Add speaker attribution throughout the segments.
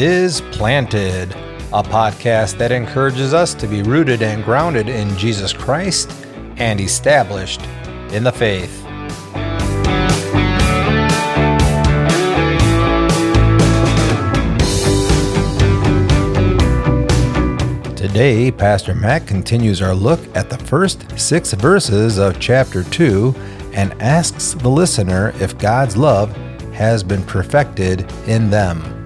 Speaker 1: Is Planted, a podcast that encourages us to be rooted and grounded in Jesus Christ and established in the faith. Today, Pastor Matt continues our look at the first six verses of chapter 2 and asks the listener if God's love has been perfected in them.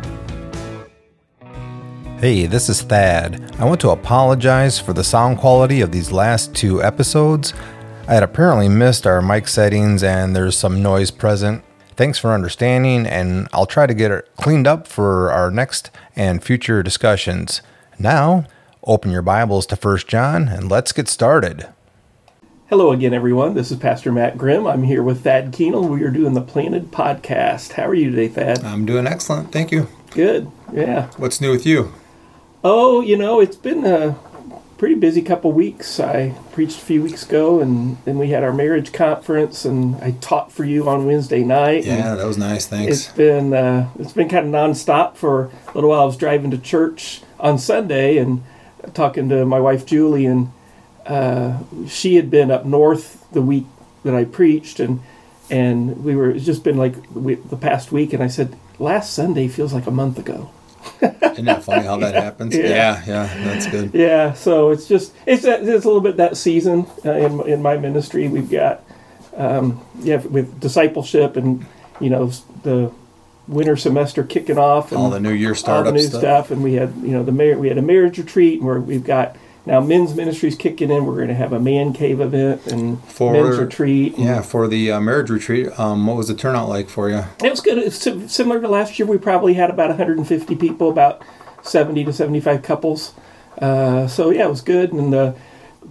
Speaker 1: Hey, this is Thad. I want to apologize for the sound quality of these last two episodes. I had apparently missed our mic settings and there's some noise present. Thanks for understanding, and I'll try to get it cleaned up for our next and future discussions. Now, open your Bibles to 1 John and let's get started.
Speaker 2: Hello again, everyone. This is Pastor Matt Grimm. I'm here with Thad Keenel. We are doing the Planted Podcast. How are you today, Thad?
Speaker 1: I'm doing excellent. Thank you.
Speaker 2: Good. Yeah.
Speaker 1: What's new with you?
Speaker 2: Oh, you know, it's been a pretty busy couple weeks. I preached a few weeks ago, and then we had our marriage conference, and I taught for you on Wednesday night.
Speaker 1: Yeah, that was nice. Thanks.
Speaker 2: It's been uh, it's been kind of nonstop for a little while. I was driving to church on Sunday and talking to my wife Julie, and uh, she had been up north the week that I preached, and and we were it's just been like we, the past week, and I said last Sunday feels like a month ago.
Speaker 1: Isn't that funny how that happens? yeah. yeah, yeah, that's good.
Speaker 2: Yeah, so it's just it's it's a little bit that season uh, in in my ministry. We've got um, yeah with discipleship and you know the winter semester kicking off and
Speaker 1: all the new year startup
Speaker 2: all the new
Speaker 1: stuff.
Speaker 2: stuff. and we had you know the mar- we had a marriage retreat where we've got now men's ministries kicking in. We're going to have a man cave event and
Speaker 1: For-
Speaker 2: men's retreat. and-
Speaker 1: Yeah, for the uh, marriage retreat, um, what was the turnout like for you?
Speaker 2: It was good. It's similar to last year. We probably had about 150 people, about 70 to 75 couples. Uh, so yeah, it was good. And the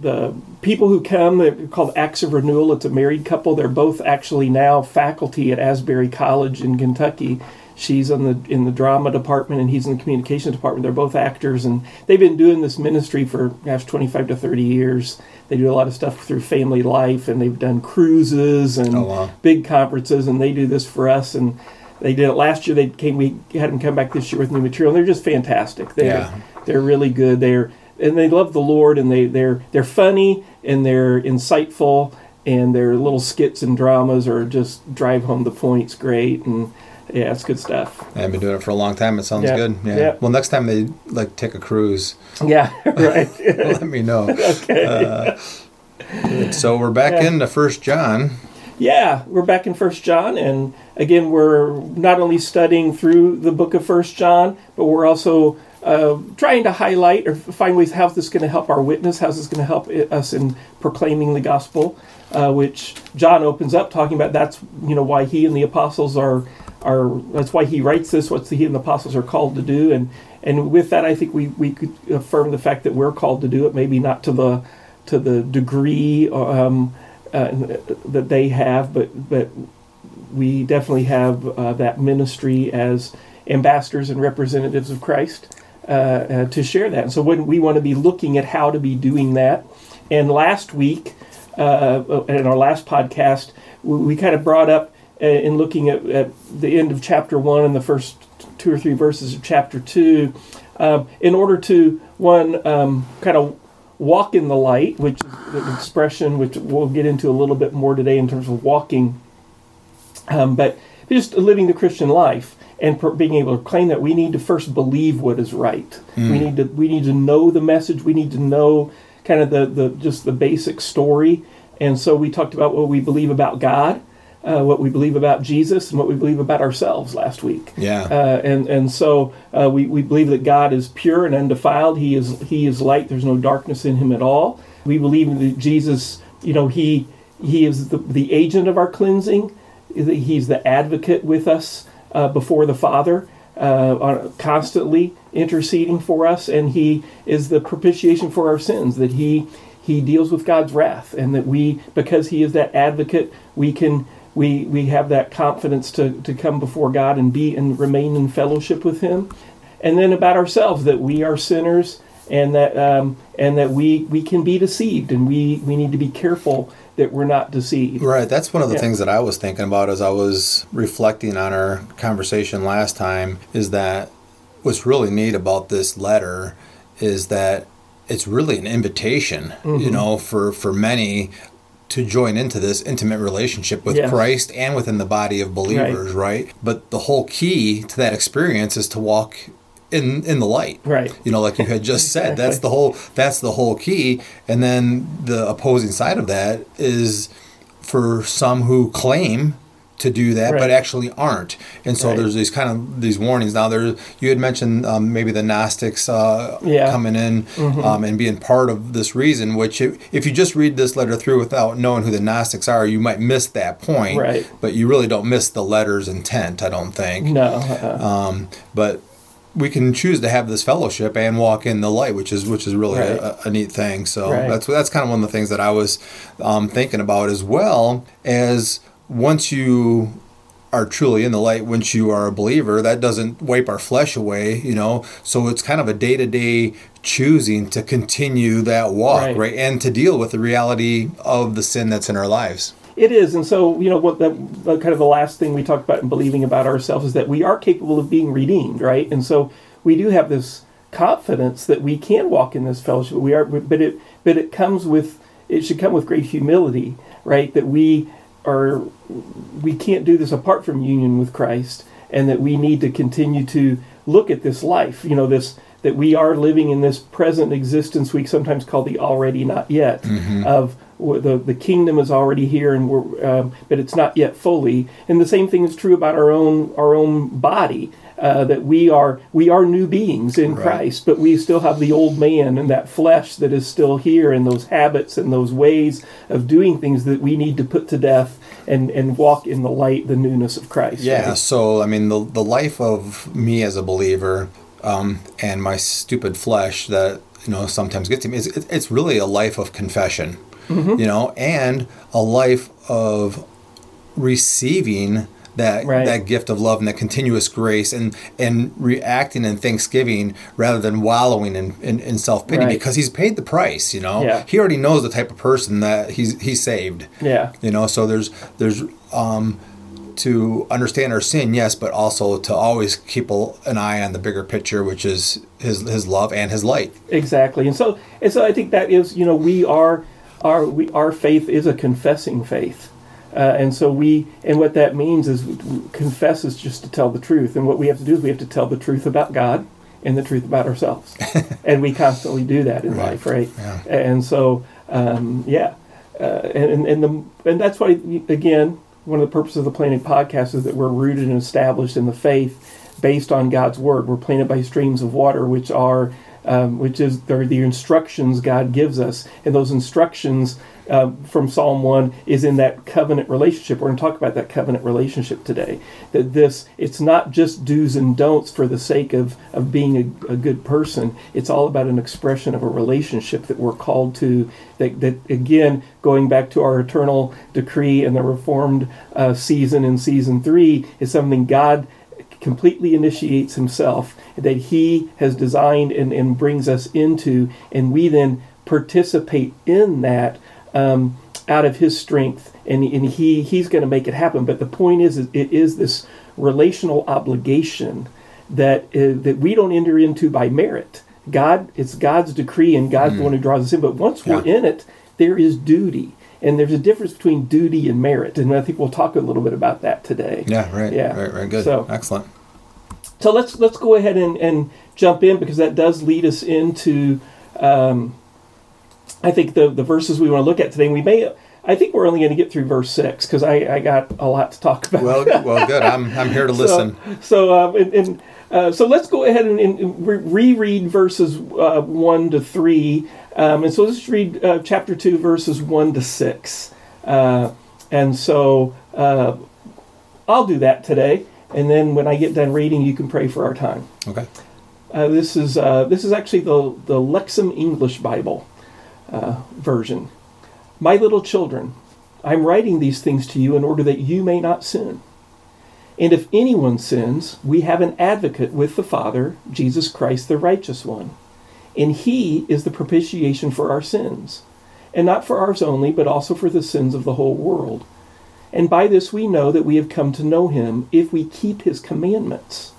Speaker 2: the people who come, they're called Acts of Renewal. It's a married couple. They're both actually now faculty at Asbury College in Kentucky. She's in the in the drama department, and he's in the communications department. They're both actors, and they've been doing this ministry for gosh, 25 to 30 years. They do a lot of stuff through Family Life, and they've done cruises and
Speaker 1: Oh, wow.
Speaker 2: big conferences, and they do this for us. And they did it last year. They came. We had them come back this year with new material. And they're just fantastic. They're
Speaker 1: Yeah.
Speaker 2: they're really good. They're and they love the Lord, and they they're they're funny and they're insightful, and their little skits and dramas are just drive home the points great. And yeah, it's good stuff.
Speaker 1: I've been doing it for a long time. It sounds
Speaker 2: Yeah.
Speaker 1: good. Yeah.
Speaker 2: Yeah.
Speaker 1: Well, next time they like take a cruise,
Speaker 2: Yeah, right.
Speaker 1: let me know.
Speaker 2: okay.
Speaker 1: Uh. So we're back
Speaker 2: Yeah.
Speaker 1: into First John.
Speaker 2: Yeah, we're back in First John, and again, we're not only studying through the book of First John, but we're also uh, trying to highlight or find ways how's this going to help our witness, how's this going to help us in proclaiming the gospel, uh, which John opens up talking about. That's you know why he and the apostles are are. That's why he writes this. What he and the apostles are called to do, and and with that, I think we we could affirm the fact that we're called to do it. Maybe not to the to the degree. Um, uh, that they have, but but we definitely have uh, that ministry as ambassadors and representatives of Christ uh, uh, to share that. And so when we want to be looking at how to be doing that, and last week uh, in our last podcast, we, we kind of brought up in looking at, at the end of chapter one and the first two or three verses of chapter two, um, in order to one um, kind of walk in the light, which is an expression which we'll get into a little bit more today in terms of walking, um, but just living the Christian life and per- being able to claim that we need to first believe what is right. We need to we need to know the message. We need to know kind of the, the just the basic story. And so we talked about what we believe about God, uh, what we believe about Jesus, and what we believe about ourselves last week.
Speaker 1: Yeah.
Speaker 2: Uh, and and so uh, we, we believe that God is pure and undefiled. He is He is light. There's no darkness in Him at all. We believe that Jesus, you know, He He is the, the agent of our cleansing. He's the advocate with us uh, before the Father, uh, constantly interceding for us, and He is the propitiation for our sins. That He He deals with God's wrath, and that we, because He is that advocate, we can we we have that confidence to to come before God and be and remain in fellowship with Him. And then about ourselves, that we are sinners, and that um, and that we we can be deceived, and we we need to be careful that we're not deceived.
Speaker 1: Right. That's one of the
Speaker 2: Yeah.
Speaker 1: things that I was thinking about as I was reflecting on our conversation last time is that what's really neat about this letter is that it's really an invitation, you
Speaker 2: Mm-hmm.
Speaker 1: know, for for many to join into this intimate relationship with
Speaker 2: Yes.
Speaker 1: Christ and within the body of believers, right. But the whole key to that experience is to walk in in the light.
Speaker 2: Right.
Speaker 1: You know, like you had just said, that's the whole that's the whole key. And then the opposing side of that is for some who claim to do that but actually aren't. And so
Speaker 2: Right.
Speaker 1: there's these kind of these warnings. Now there you had mentioned um, maybe the Gnostics uh,
Speaker 2: Yeah. Mm-hmm.
Speaker 1: coming in um, and being part of this reason. Which if, if you just read this letter through without knowing who the Gnostics are, you might miss that point.
Speaker 2: Right.
Speaker 1: But you really don't miss the letter's intent. I don't think.
Speaker 2: No. Uh,
Speaker 1: Um, but we can choose to have this fellowship and walk in the light, which is which is really
Speaker 2: Right.
Speaker 1: a, a neat thing. So
Speaker 2: Right.
Speaker 1: that's that's kind of one of the things that I was um, thinking about as well as once you are truly in the light, once you are a believer, that doesn't wipe our flesh away, you know. So it's kind of a day to day choosing to continue that walk,
Speaker 2: Right.
Speaker 1: right, and to deal with the reality of the sin that's in our lives.
Speaker 2: It is, and so you know what the kind of the last thing we talked about in believing about ourselves is that we are capable of being redeemed, right? And so we do have this confidence that we can walk in this fellowship. We are, but it but it comes with it should come with great humility, right? That we are we can't do this apart from union with Christ, and that we need to continue to look at this life. You know this that we are living in this present existence we sometimes call the already not yet of the the kingdom is already here and we're um, but it's not yet fully and the same thing is true about our own our own body uh, that we are we are new beings in
Speaker 1: Right.
Speaker 2: Christ but we still have the old man and that flesh that is still here and those habits and those ways of doing things that we need to put to death and and walk in the light the newness of Christ
Speaker 1: Yeah.
Speaker 2: right?
Speaker 1: So I mean, the the life of me as a believer, um, and my stupid flesh that you know sometimes gets to me is it's really a life of confession,
Speaker 2: Mm-hmm.
Speaker 1: you know, and a life of receiving that
Speaker 2: Right.
Speaker 1: that gift of love and that continuous grace and and reacting in thanksgiving rather than wallowing in, in, in self pity
Speaker 2: Right.
Speaker 1: because he's paid the price you know
Speaker 2: Yeah.
Speaker 1: he already knows the type of person that he's he's saved
Speaker 2: yeah
Speaker 1: you know so there's there's um to understand our sin yes but also to always keep a, an eye on the bigger picture which is his his love and his light
Speaker 2: Exactly, and so and so I think that is you know we are our we our faith is a confessing faith, uh, and so we and what that means is confess is just to tell the truth, and what we have to do is we have to tell the truth about God and the truth about ourselves, and we constantly do that in life, right?
Speaker 1: Yeah.
Speaker 2: And so um, yeah, uh, and and the and that's why again one of the purposes of the planted podcast is that we're rooted and established in the faith based on God's word. We're planted by streams of water, which are um, which is they're the instructions God gives us, and those instructions um, from Psalm one is in that covenant relationship. We're going to talk about that covenant relationship today. That this it's not just do's and don'ts for the sake of of being a, a good person. It's all about an expression of a relationship that we're called to. That that again, going back to our eternal decree and the Reformed uh, season in season three, is something God completely initiates himself that he has designed and, and brings us into and we then participate in that um, out of his strength and, and he he's going to make it happen. But the point is it is this relational obligation that uh, that we don't enter into by merit. God it's god's decree and god's the one who draws us in. But once we're in it there is duty. And there's a difference between duty and merit. And i think we'll talk a little bit about that today.
Speaker 1: Yeah right
Speaker 2: Yeah.
Speaker 1: right right. Good.
Speaker 2: So-
Speaker 1: excellent.
Speaker 2: So let's let's go ahead and, and jump in because that does lead us into um, I think the the verses we want to look at today. We may I think we're only going to get through verse six because I, I got a lot to talk about.
Speaker 1: well well good i'm i'm here to listen
Speaker 2: So, so um, and, and uh, so let's go ahead and, and re- reread verses uh, one to three, um, and so let's read uh, chapter two, verses one to six. Uh, and so uh, I'll do that today, and then when I get done reading, you can pray for our time.
Speaker 1: okay
Speaker 2: Uh, this is uh, this is actually the the Lexham English Bible uh, version. My little children, I'm writing these things to you in order that you may not sin. And if anyone sins, we have an advocate with the Father, Jesus Christ, the righteous one. And he is the propitiation for our sins, and not for ours only, but also for the sins of the whole world. And by this we know that we have come to know him if we keep his commandments.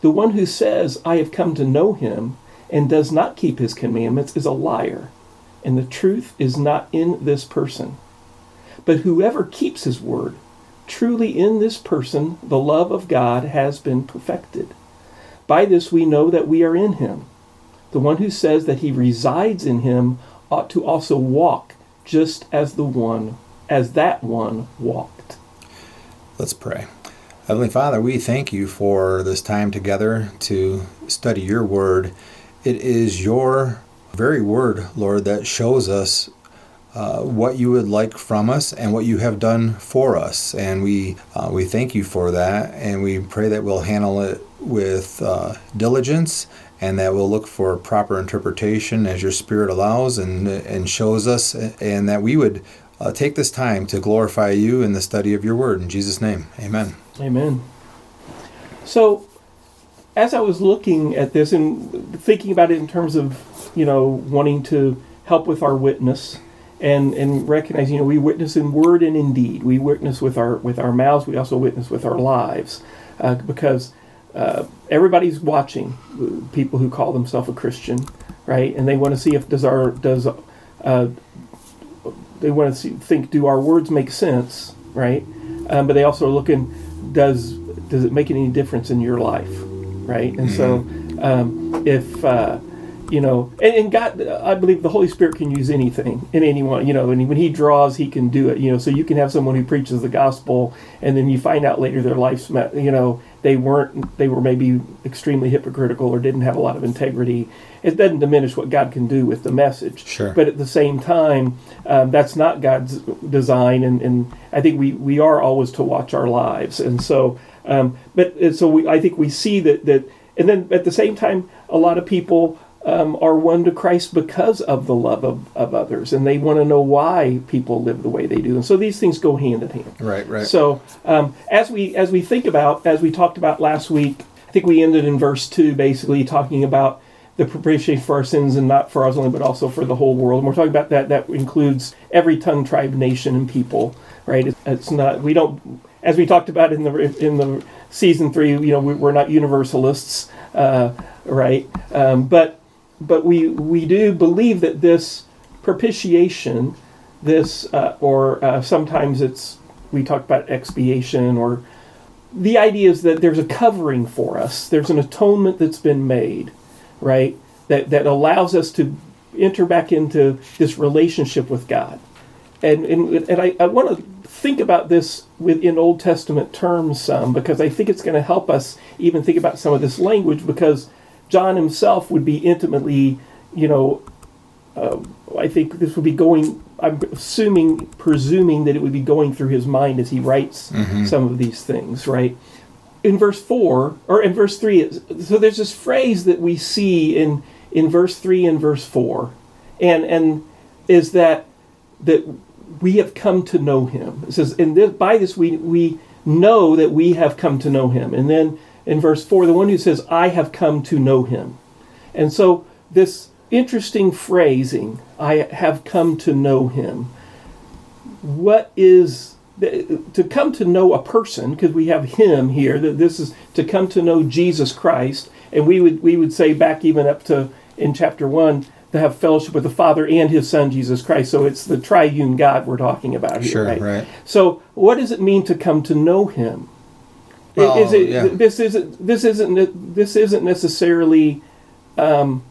Speaker 2: The one who says, I have come to know him, and does not keep his commandments is a liar, and the truth is not in this person. But whoever keeps his word, truly in this person the love of God has been perfected. By this we know that we are in him. The one who says that he resides in him ought to also walk just as the one as that one walked.
Speaker 1: Let's pray. Heavenly Father, we thank you for this time together to study your word. It is your very word, Lord, that shows us uh, what you would like from us and what you have done for us. And we, uh, we thank you for that. And we pray that we'll handle it with uh, diligence and that we'll look for proper interpretation as your Spirit allows and, and shows us, and that we would uh, take this time to glorify you in the study of your word. In Jesus' name, amen.
Speaker 2: Amen. So, as I was looking at this and thinking about it in terms of, you know, wanting to help with our witness, and and recognizing, you know, we witness in word and in deed. We witness with our with our mouths. We also witness with our lives, uh, because uh, everybody's watching. People who call themselves a Christian, right? And they want to see if does our does uh, they want to see, think do our words make sense, right? Um, but they also are looking does does it make any difference in your life, right? And mm-hmm. so um, if uh, you know, and, and, God, I believe the Holy Spirit can use anything in anyone, you know, and when He draws, He can do it, you know. So you can have someone who preaches the gospel, and then you find out later their life's, you know, they weren't, they were maybe extremely hypocritical or didn't have a lot of integrity. It doesn't diminish what God can do with the message,
Speaker 1: sure.
Speaker 2: But at the same time, um, that's not God's design, and, and I think we we are always to watch our lives, and so, um, but so we, I think we see that that, and then at the same time, a lot of people um, are won to Christ because of the love of, of others, and they want to know why people live the way they do. And so these things go hand in hand.
Speaker 1: Right, right.
Speaker 2: So um, as we as we think about as we talked about last week, I think we ended in verse two, basically talking about the propitiation for our sins and not for us only, but also for the whole world. And we're talking about that. That includes every tongue, tribe, nation, and people. Right? It's not. We don't. As we talked about in the in the season three, you know, we're not universalists, uh, right? Um, but but we we do believe that this propitiation, this uh, or uh, sometimes it's we talk about expiation or the idea is that there's a covering for us. There's an atonement that's been made, right? That that allows us to enter back into this relationship with God. And and, and I, I want to think about this within Old Testament terms some because I think it's going to help us even think about some of this language because John himself would be intimately, you know, uh, I think this would be going. I'm assuming, presuming that it would be going through his mind as he writes mm-hmm. some of these things, right? In verse four or in verse three, so there's this phrase that we see in in verse three and verse four, and and is that that we have come to know him. It says, and this, by this we we know that we have come to know him, and then in verse 4, the one who says, I have come to know him. And so, this interesting phrasing, I have come to know him. What is to come to know a person because we have him here that this is to come to know Jesus Christ and we would we would say back even up to in chapter 1 to have fellowship with the Father and his son Jesus Christ so it's the triune God we're talking about here
Speaker 1: sure,
Speaker 2: right?
Speaker 1: right
Speaker 2: so what does it mean to come to know him well, is it yeah. this isn't this isn't this isn't necessarily um,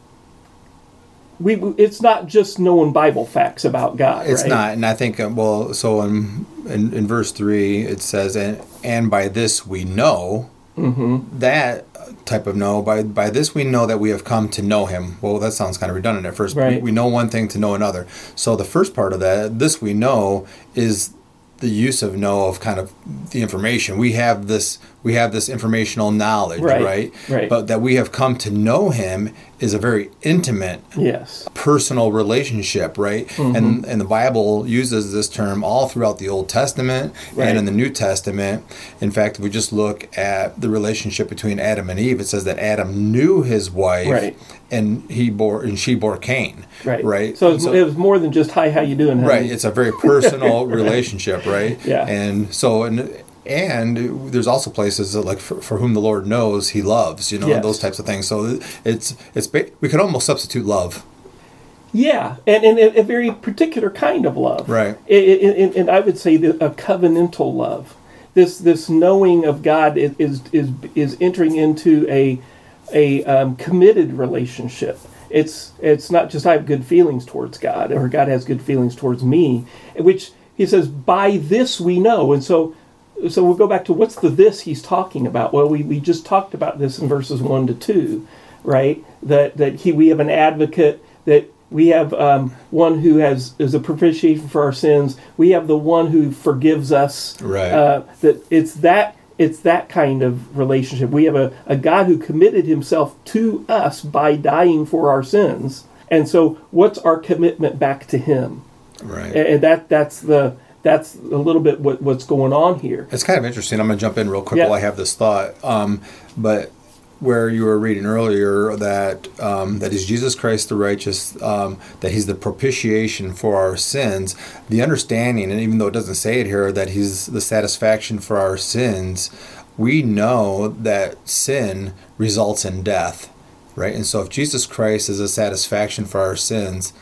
Speaker 2: we it's not just knowing Bible facts about God.
Speaker 1: It's
Speaker 2: right?
Speaker 1: not, and I think uh, well, so in, in, in verse three it says, and and by this we know
Speaker 2: mm-hmm.
Speaker 1: that type of know by by this we know that we have come to know Him. Well, that sounds kind of redundant at first.
Speaker 2: Right.
Speaker 1: We, we know one thing to know another. So the first part of that, this we know, is the use of know of kind of the information we have this we have this informational knowledge
Speaker 2: right,
Speaker 1: right?
Speaker 2: right.
Speaker 1: But that we have come to know him is a very intimate
Speaker 2: yes.
Speaker 1: personal relationship right?
Speaker 2: Mm-hmm.
Speaker 1: and and the bible uses this term all throughout the old testament
Speaker 2: right.
Speaker 1: and in the new testament. In fact if we just look at the relationship between adam and eve it says that adam knew his wife
Speaker 2: right.
Speaker 1: and he bore and she bore cain
Speaker 2: right.
Speaker 1: right?
Speaker 2: So, so it was more than just hi how you doing honey?
Speaker 1: right it's a very personal relationship right?
Speaker 2: Yeah.
Speaker 1: And so and and there's also places that like for, for whom the Lord knows He loves, you know,
Speaker 2: Yes.
Speaker 1: those types of things. So it's it's we could almost substitute love,
Speaker 2: Yeah, and, and a, a very particular kind of love.
Speaker 1: Right.
Speaker 2: I- I- and I would say a covenantal love. This this knowing of God is is is, is entering into a a um, committed relationship. It's it's not just I have good feelings towards God or God has good feelings towards me, which he says by this we know. And so so we'll go back to what's the this he's talking about. Well, we, we just talked about this in verses one to two, right? That that he we have an advocate that we have um, one who has is a propitiation for our sins. We have the one who forgives us.
Speaker 1: Right.
Speaker 2: Uh, that it's that it's that kind of relationship. We have a, a God who committed himself to us by dying for our sins. And so what's our commitment back to him?
Speaker 1: right?
Speaker 2: And and that that's the that's a little bit what, what's going on here.
Speaker 1: It's kind of interesting. I'm going to jump in real quick
Speaker 2: Yeah.
Speaker 1: while I have this thought. Um, but where you were reading earlier that um, that is Jesus Christ the righteous, um, that He's the propitiation for our sins. The understanding, and even though it doesn't say it here, that He's the satisfaction for our sins. We know that sin results in death, right? And so, if Jesus Christ is a satisfaction for our sins,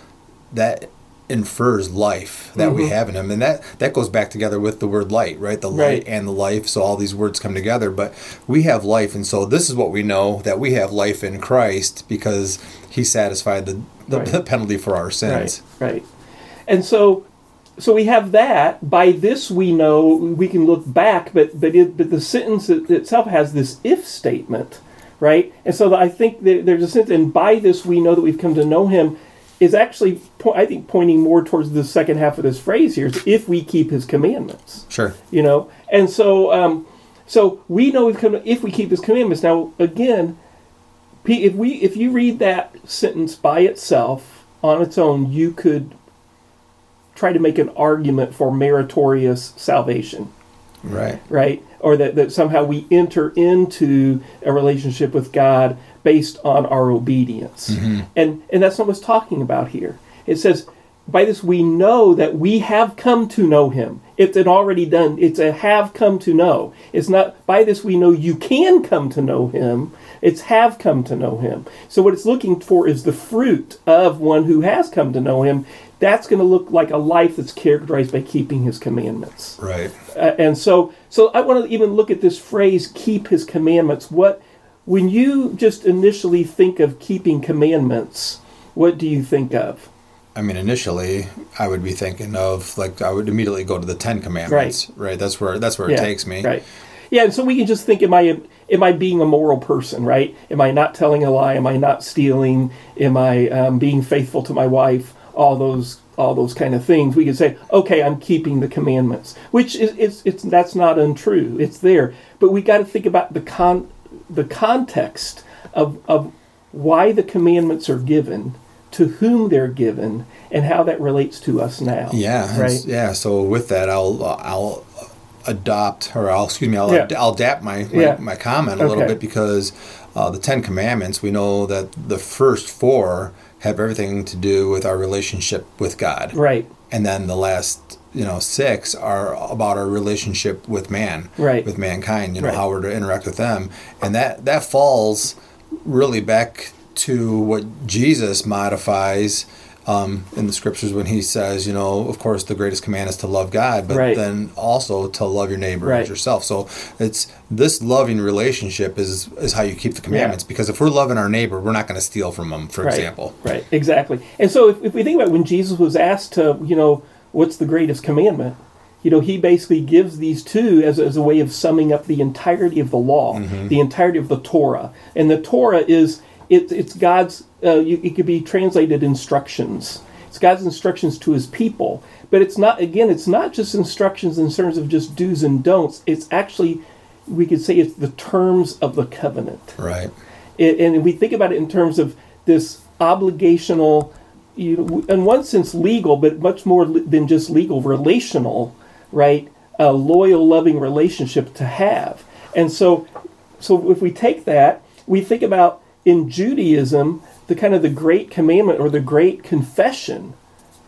Speaker 1: that infers life that we mm-hmm. have in him and that that goes back together with the word light right the light
Speaker 2: Right.
Speaker 1: and the life so all these words come together but we have life and so this is what we know that we have life in christ because he satisfied the, the,
Speaker 2: Right.
Speaker 1: the penalty for our sins
Speaker 2: Right, right. And so, so we have that. By this we know we can look back, but but it, but the sentence itself has this if statement, right? And so I think that there's a sense, and by this we know that we've come to know Him, is actually po- I think pointing more towards the second half of this phrase here. Is if we keep His commandments.
Speaker 1: Sure.
Speaker 2: You know? And so um, so we know we've come if we keep his commandments. Now again if we if you read that sentence by itself on its own you could try to make an argument for meritorious salvation
Speaker 1: right.
Speaker 2: Right? Or that, that somehow we enter into a relationship with god based on our obedience. Mm-hmm. And and that's not what it's talking about here. It says by this we know that we have come to know him. It's an already done it's a have come to know. It's not by this we know you can come to know him it's have come to know him. So what it's looking for is the fruit of one who has come to know him. That's going to look like a life that's characterized by keeping his commandments.
Speaker 1: Right.
Speaker 2: Uh, and so so I want to even look at this phrase keep his commandments. What when you just initially think of keeping commandments what do you think of?
Speaker 1: I mean initially i would be thinking of like i would immediately go to the 10 commandments. Right, right? that's where that's where it takes me.
Speaker 2: right. Yeah and so we can just think am i am i being a moral person right? Am i not telling a lie? Am i not stealing? Am i um, being faithful to my wife? All those all those kind of things. We can say okay i'm keeping the commandments which is it's, it's that's not untrue. It's there. But we got to think about the con the context of of why the commandments are given to whom they're given and how that relates to us now.
Speaker 1: Yeah,
Speaker 2: right?
Speaker 1: yeah. So with that, I'll I'll adopt or I'll excuse me, I'll
Speaker 2: Yeah.
Speaker 1: I'll adapt my my,
Speaker 2: Yeah.
Speaker 1: my comment a little bit because uh, the Ten Commandments we know that the first four have everything to do with our relationship with God,
Speaker 2: right
Speaker 1: and then the last you know six are about our relationship with man,
Speaker 2: Right.
Speaker 1: with mankind. You know
Speaker 2: Right.
Speaker 1: how we're to interact with them, and that that falls really back to what Jesus modifies um, in the scriptures when he says, you know, of course, the greatest command is to love God, but
Speaker 2: Right.
Speaker 1: then also to love your neighbor
Speaker 2: Right.
Speaker 1: as yourself. So it's this loving relationship is is how you keep the commandments. Because if we're loving our neighbor, we're not going to steal from them, for
Speaker 2: right,
Speaker 1: example.
Speaker 2: Right, exactly. And so if, if we think about when Jesus was asked to, you know, what's the greatest commandment? You know, he basically gives these two as, as a way of summing up the entirety of the law,
Speaker 1: Mm-hmm.
Speaker 2: the entirety of the Torah. And the Torah is, it, it's God's, uh, you, it could be translated instructions. It's God's instructions to his people. But it's not, again, it's not just instructions in terms of just do's and don'ts. It's actually, we could say it's the terms of the covenant
Speaker 1: Right.
Speaker 2: it, and we think about it in terms of this obligational, you know, in one sense legal, but much more than just legal, relational, right? A loyal, loving relationship to have. And so, so if we take that, we think about in Judaism, the kind of the great commandment or the great confession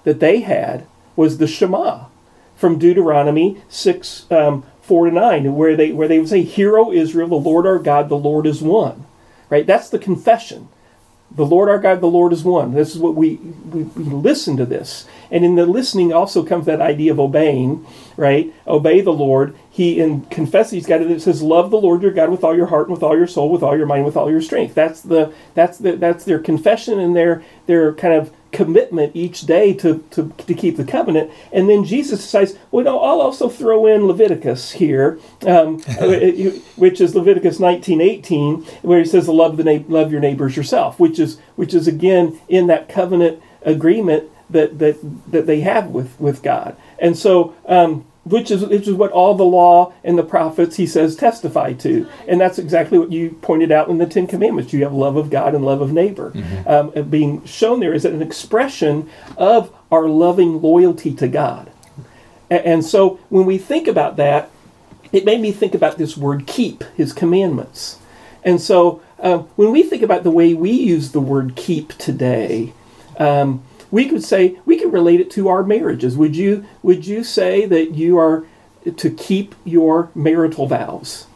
Speaker 2: that they had was the Shema. from Deuteronomy 6, um, 4 to 9, where they, where they would say, Hear, O Israel, the Lord our God, the Lord is one. Right? That's the confession. The Lord our God, the Lord is one. This is what we, we, we listen to this. And in the listening also comes that idea of obeying, right? Obey the Lord. He in confess he's got it. It says, "Love the Lord your God with all your heart and with all your soul, with all your mind, with all your strength." That's the that's the that's their confession and their their kind of commitment each day to, to, to keep the covenant. And then Jesus decides, well, no, I'll also throw in Leviticus here, um, which is Leviticus 19:18, where he says, "Love the na- love your neighbors yourself," which is which is again in that covenant agreement that that that they have with with God. And so. Um, which is which is what all the law and the prophets he says testify to. And that's exactly what you pointed out in the ten commandments. You have love of god and love of neighbor. Mm-hmm. um, being shown there is an expression of our loving loyalty to god. And, and so when we think about that it made me think about this word keep his commandments. And so um, when we think about the way we use the word keep today um, we could say we could relate it to our marriages. Would you would you say that you are to keep your marital vows?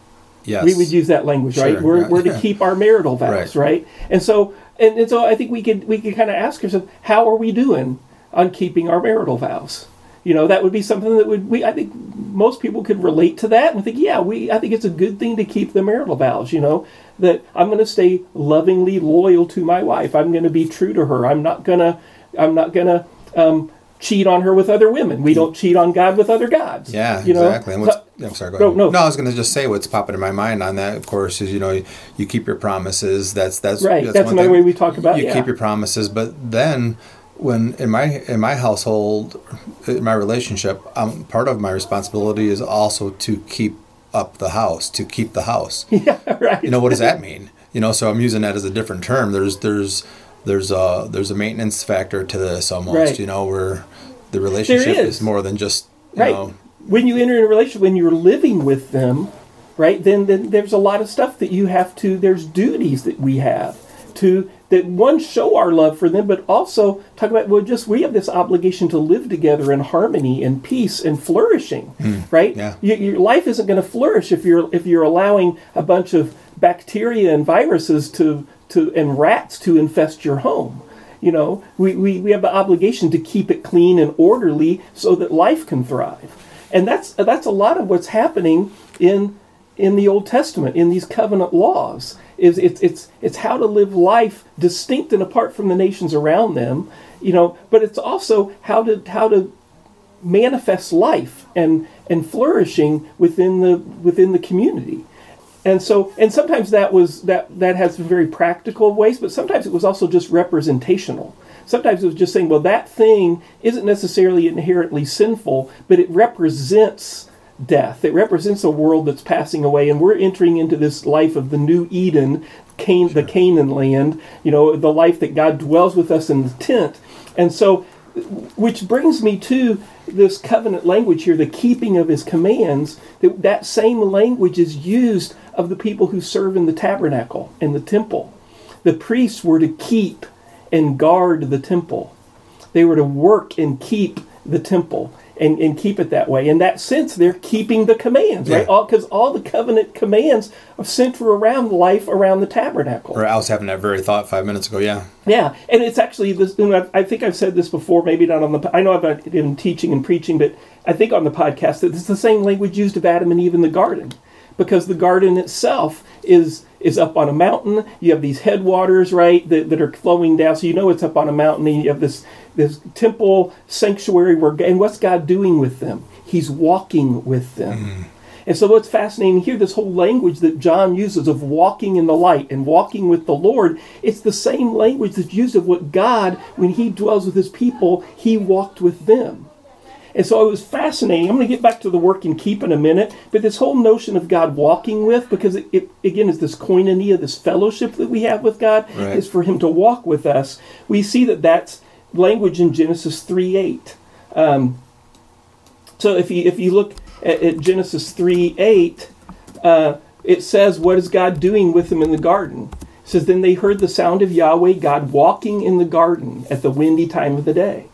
Speaker 3: Yes.
Speaker 2: We would use that language, right? We're,
Speaker 3: yeah,
Speaker 2: we're to keep our marital vows,
Speaker 3: Right.
Speaker 2: right? And so and, and so I think we could we could kind of ask ourselves, how are we doing on keeping our marital vows? You know, that would be something that would we I think most people could relate to that and think, yeah, we I think it's a good thing to keep the marital vows, you know, that I'm going to stay lovingly loyal to my wife. I'm going to be true to her. I'm not going to I'm not going to um, cheat on her with other women. We don't cheat on God with other gods.
Speaker 3: Yeah,
Speaker 2: you know?
Speaker 3: exactly. And what's,
Speaker 2: So-
Speaker 3: I'm sorry, go
Speaker 2: No,
Speaker 3: ahead.
Speaker 2: no.
Speaker 3: I was going to just say what's popping in my mind on that, of course, is you know you keep your promises. That's that's
Speaker 2: Right, that's
Speaker 3: one
Speaker 2: another
Speaker 3: thing.
Speaker 2: way we talk about,
Speaker 3: You
Speaker 2: yeah.
Speaker 3: keep your promises, but then when in my in my household, in my relationship, um, part of my responsibility is also to keep up the house, to keep the house.
Speaker 2: yeah, right.
Speaker 3: you know what does that mean you know so i'm using that as a different term there's there's there's a there's a maintenance factor to this almost
Speaker 2: Right.
Speaker 3: you know where the relationship
Speaker 2: is.
Speaker 3: is. more than just you
Speaker 2: right.
Speaker 3: know
Speaker 2: when you enter in a relationship, when you're living with them, right, then, then there's a lot of stuff that you have to, there's duties that we have to, that one, show our love for them, but also talk about, well, just we have this obligation to live together in harmony and peace and flourishing, right?
Speaker 3: Hmm. Yeah.
Speaker 2: Y your life isn't going to flourish if you're, if you're allowing a bunch of bacteria and viruses to, to, and rats to infest your home. You know, we, we, we have the obligation to keep it clean and orderly so that life can thrive. And that's that's a lot of what's happening in in the Old Testament, in these covenant laws. Is it's it's it's how to live life distinct and apart from the nations around them, you know, but it's also how to how to manifest life and and flourishing within the within the community and so and sometimes that was that that has very practical ways but sometimes it was also just representational. Sometimes it was just saying well that thing isn't necessarily inherently sinful but it represents death. It represents a world that's passing away and we're entering into this life of the new eden Can- the canaan land you know the life that god dwells with us in the tent. And so which brings me to this covenant language here the keeping of his commands that, that same language is used of the people who serve in the tabernacle and the temple. The priests were to keep and guard the temple. They were to work and keep the temple and, and keep it that way in that sense they're keeping the commands right
Speaker 3: Yeah.
Speaker 2: all because all the covenant commands are center around life around the tabernacle
Speaker 3: or i was having that very thought five minutes ago yeah
Speaker 2: yeah, and it's actually this. And I, I think I've said this before, maybe not on the. I know I've been teaching and preaching, but I think on the podcast that it's the same language used of Adam and Eve in the garden, because the garden itself is is up on a mountain. You have these headwaters, right, that, that are flowing down, so you know it's up on a mountain. And you have this this temple sanctuary where, and what's God doing with them? He's walking with them. Mm-hmm. And so, what's fascinating here, this whole language that John uses of walking in the light and walking with the Lord, it's the same language that's used of what God, when He dwells with His people, He walked with them. And so it was fascinating. I'm going to get back to the work and keep in a minute, but this whole notion of God walking with, because it, it again is this koinonia, this fellowship that we have with God,
Speaker 3: Right.
Speaker 2: is for Him to walk with us. We see that that's language in Genesis 3 8. So if you if you look at, at Genesis three eight, uh, it says, "What is God doing with them in the garden?" It says, "Then they heard the sound of Yahweh God walking in the garden at the windy time of the day."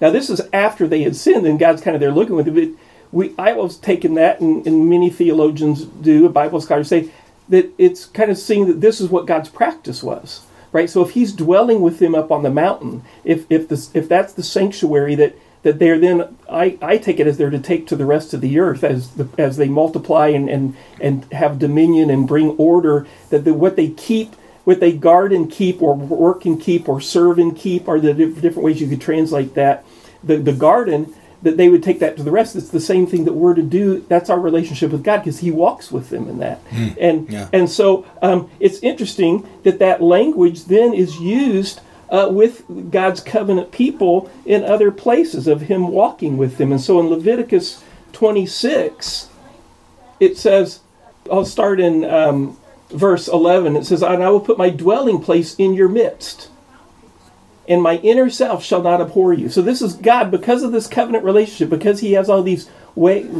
Speaker 2: Now this is after they had sinned, and God's kind of there looking with it. But we, I was taking that, and, and many theologians do, Bible scholars say that it's kind of seeing that this is what God's practice was, right? So if He's dwelling with them up on the mountain, if if this if that's the sanctuary that that they're then I, I take it as they're to take to the rest of the earth as the, as they multiply and, and and have dominion and bring order that the, what they keep what they guard and keep or work and keep or serve and keep are the different ways you could translate that the, the garden that they would take that to the rest it's the same thing that we're to do that's our relationship with god because he walks with them in that
Speaker 1: Mm,
Speaker 2: and
Speaker 1: yeah.
Speaker 2: and so um, it's interesting that that language then is used uh, with God's covenant people in other places of Him walking with them. And so in Leviticus 26, it says, I'll start in um, verse 11. It says, And I will put my dwelling place in your midst, and my inner self shall not abhor you. So this is God, because of this covenant relationship, because He has all these way,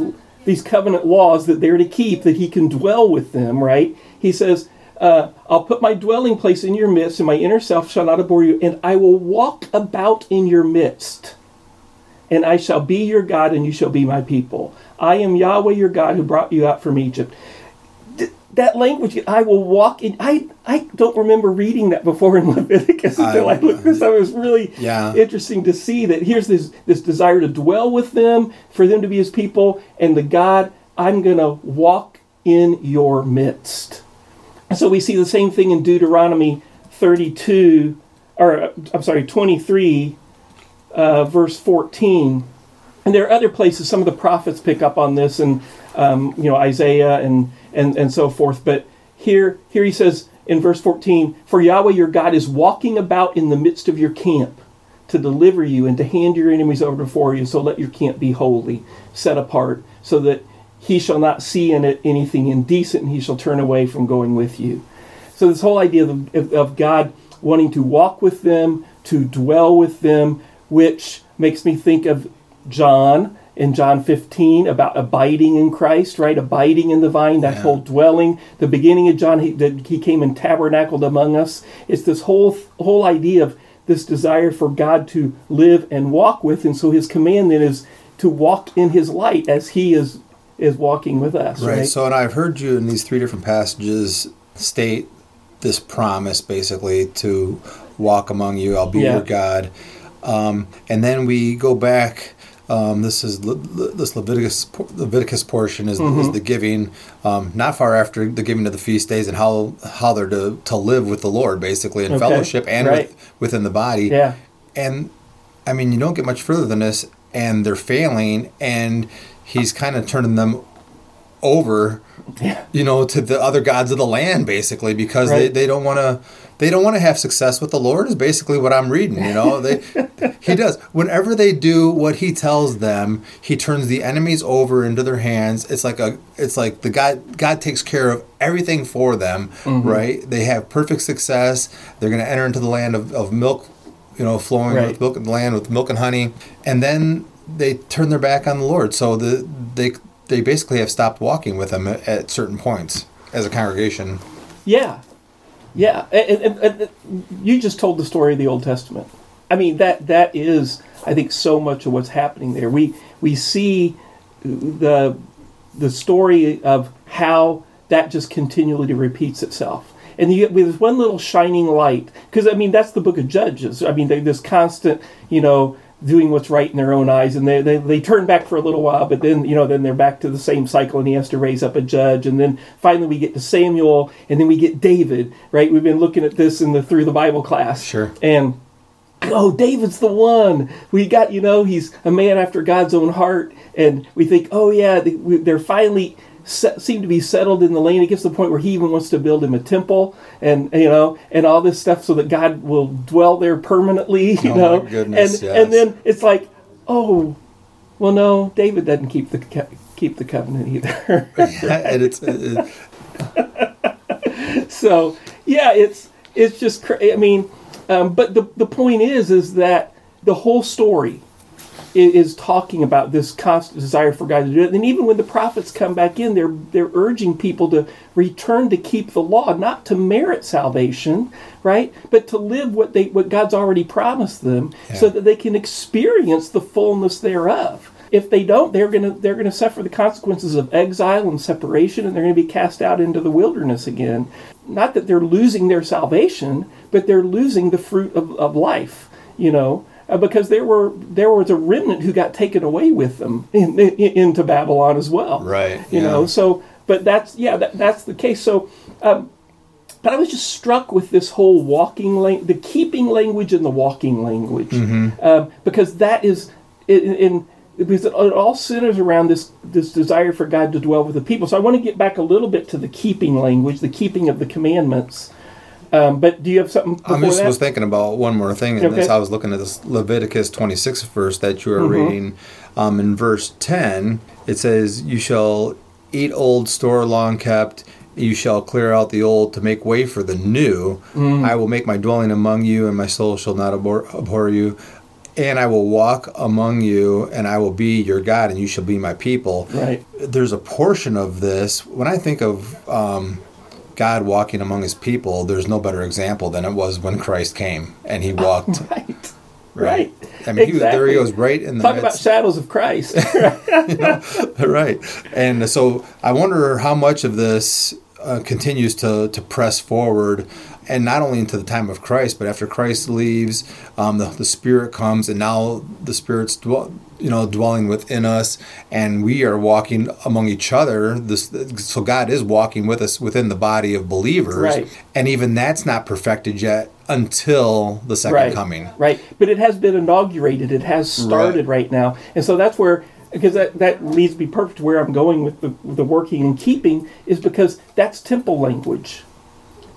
Speaker 2: these covenant laws that they're to keep, that He can dwell with them, right? He says, uh, I'll put my dwelling place in your midst, and my inner self shall not abhor you, and I will walk about in your midst. And I shall be your God, and you shall be my people. I am Yahweh your God who brought you out from Egypt. Th- that language, I will walk in. I, I don't remember reading that before in Leviticus until I,
Speaker 1: I-
Speaker 2: looked this up. It was really
Speaker 1: Yeah.
Speaker 2: interesting to see that here's this, this desire to dwell with them, for them to be his people, and the God, I'm going to walk in your midst. So we see the same thing in Deuteronomy 32, or uh, I'm sorry, 23, uh, verse 14. And there are other places. Some of the prophets pick up on this, and um, you know Isaiah and and and so forth. But here, here he says in verse 14, "For Yahweh your God is walking about in the midst of your camp." To deliver you and to hand your enemies over before you, so let your camp be holy, set apart, so that he shall not see in it anything indecent, and he shall turn away from going with you. So this whole idea of, of, of God wanting to walk with them, to dwell with them, which makes me think of John in John 15 about abiding in Christ, right? Abiding in the vine, that
Speaker 1: Yeah.
Speaker 2: whole dwelling. The beginning of John, he, that he came and tabernacled among us. It's this whole whole idea of this desire for God to live and walk with, and so His command then is to walk in His light as He is is walking with us,
Speaker 1: Right.
Speaker 2: right?
Speaker 1: So, and I've heard you in these three different passages state this promise basically to walk among you. I'll be
Speaker 2: Yeah.
Speaker 1: your God. Um, and then we go back. Um, this is Le- Le- this Leviticus Leviticus portion is,
Speaker 2: Mm-hmm.
Speaker 1: is the giving. Um, not far after the giving of the feast days and how how they're to, to live with the Lord basically in
Speaker 2: Okay,
Speaker 1: fellowship and
Speaker 2: right.
Speaker 1: with, within the body.
Speaker 2: yeah,
Speaker 1: And I mean, you don't get much further than this, and they're failing, and he's kind of turning them over,
Speaker 2: yeah,
Speaker 1: you know, to the other gods of the land, basically, because they, they don't want to. They don't want to have success with the Lord. Is basically what I'm reading. You know, they he does. Whenever they do what he tells them, he turns the enemies over into their hands. It's like a. It's like the God. God takes care of everything for them.
Speaker 2: Mm-hmm.
Speaker 1: Right. They have perfect success. They're going to enter into the land of, of milk you know, flowing
Speaker 2: Right.
Speaker 1: with milk and land with milk and honey, and then they turn their back on the Lord. So the they they basically have stopped walking with him at, at certain points as a congregation.
Speaker 2: yeah, yeah. And, you just told the story of the Old Testament. I mean that that is, I think, so much of what's happening there. We we see the the story of how that just continually repeats itself. And you get with one little shining light, because I mean that's the book of Judges. I mean they, this constant, you know, doing what's right in their own eyes, and they, they they turn back for a little while, but then you know then they're back to the same cycle, and he has to raise up a judge, and then finally we get to Samuel, and then we get David. Right? We've been looking at this in the through the Bible class,
Speaker 1: Sure.
Speaker 2: and oh, David's the one. We got, you know, he's a man after God's own heart. And we think, oh, yeah, they're finally set, seem to be settled in the land. It gets to the point where he even wants to build him a temple and, you know, and all this stuff so that God will dwell there permanently, you
Speaker 1: Oh,
Speaker 2: know.
Speaker 1: my goodness,
Speaker 2: and,
Speaker 1: yes.
Speaker 2: and then it's like, oh, well, no, David doesn't keep the, co- keep the covenant either.
Speaker 1: and it's it,
Speaker 2: so yeah, it's it's just cra- I mean, um, but the the point is is that the whole story is talking about this constant desire for God to do it. And even when the prophets come back in, they're they're urging people to return to keep the law, not to merit salvation, right? But to live what they what God's already promised them,
Speaker 1: Yeah.
Speaker 2: so that they can experience the fullness thereof. If they don't, they're gonna they're gonna suffer the consequences of exile and separation, and they're gonna be cast out into the wilderness again. Not that they're losing their salvation, but they're losing the fruit of, of life. You know, uh, because there were there was a remnant who got taken away with them in, in, into Babylon as well.
Speaker 1: Right,
Speaker 2: You
Speaker 1: yeah.
Speaker 2: know. So, but that's yeah, that, that's the case. So, um, but I was just struck with this whole walking lang- the keeping language and the walking language,
Speaker 1: Mm-hmm.
Speaker 2: um, because that is in. in because it all centers around this this desire for God to dwell with the people. So I want to get back a little bit to the keeping language, the keeping of the commandments. Um, but do you have something
Speaker 1: I just
Speaker 2: that?
Speaker 1: was thinking about one more thing in this. I was looking at this Leviticus 26 verse that you are
Speaker 2: Mm-hmm.
Speaker 1: reading. Um, in verse 10, it says, You shall eat old, store long kept. You shall clear out the old to make way for the new.
Speaker 2: Mm.
Speaker 1: I will make my dwelling among you, and my soul shall not abhor, abhor you. And I will walk among you, and I will be your God, and you shall be my people.
Speaker 2: Right.
Speaker 1: There's a portion of this, when I think of um, God walking among his people, there's no better example than it was when Christ came and he walked.
Speaker 2: Right. Right.
Speaker 1: I mean, he was, there he
Speaker 2: Exactly.
Speaker 1: goes right in the
Speaker 2: Talk about
Speaker 1: midst.
Speaker 2: shadows of Christ.
Speaker 1: right. And so I wonder how much of this uh, continues to, to press forward. And not only into the time of Christ, but after Christ leaves, um, the, the Spirit comes, and now the Spirit's dwell, you know dwelling within us, and we are walking among each other. This, so God is walking with us within the body of believers,
Speaker 2: Right.
Speaker 1: and even that's not perfected yet until the second
Speaker 2: right.
Speaker 1: coming.
Speaker 2: Right. But it has been inaugurated. It has started right, now. And so that's where because that, that leads me perfect to where I'm going with the with the working and keeping is because that's temple language.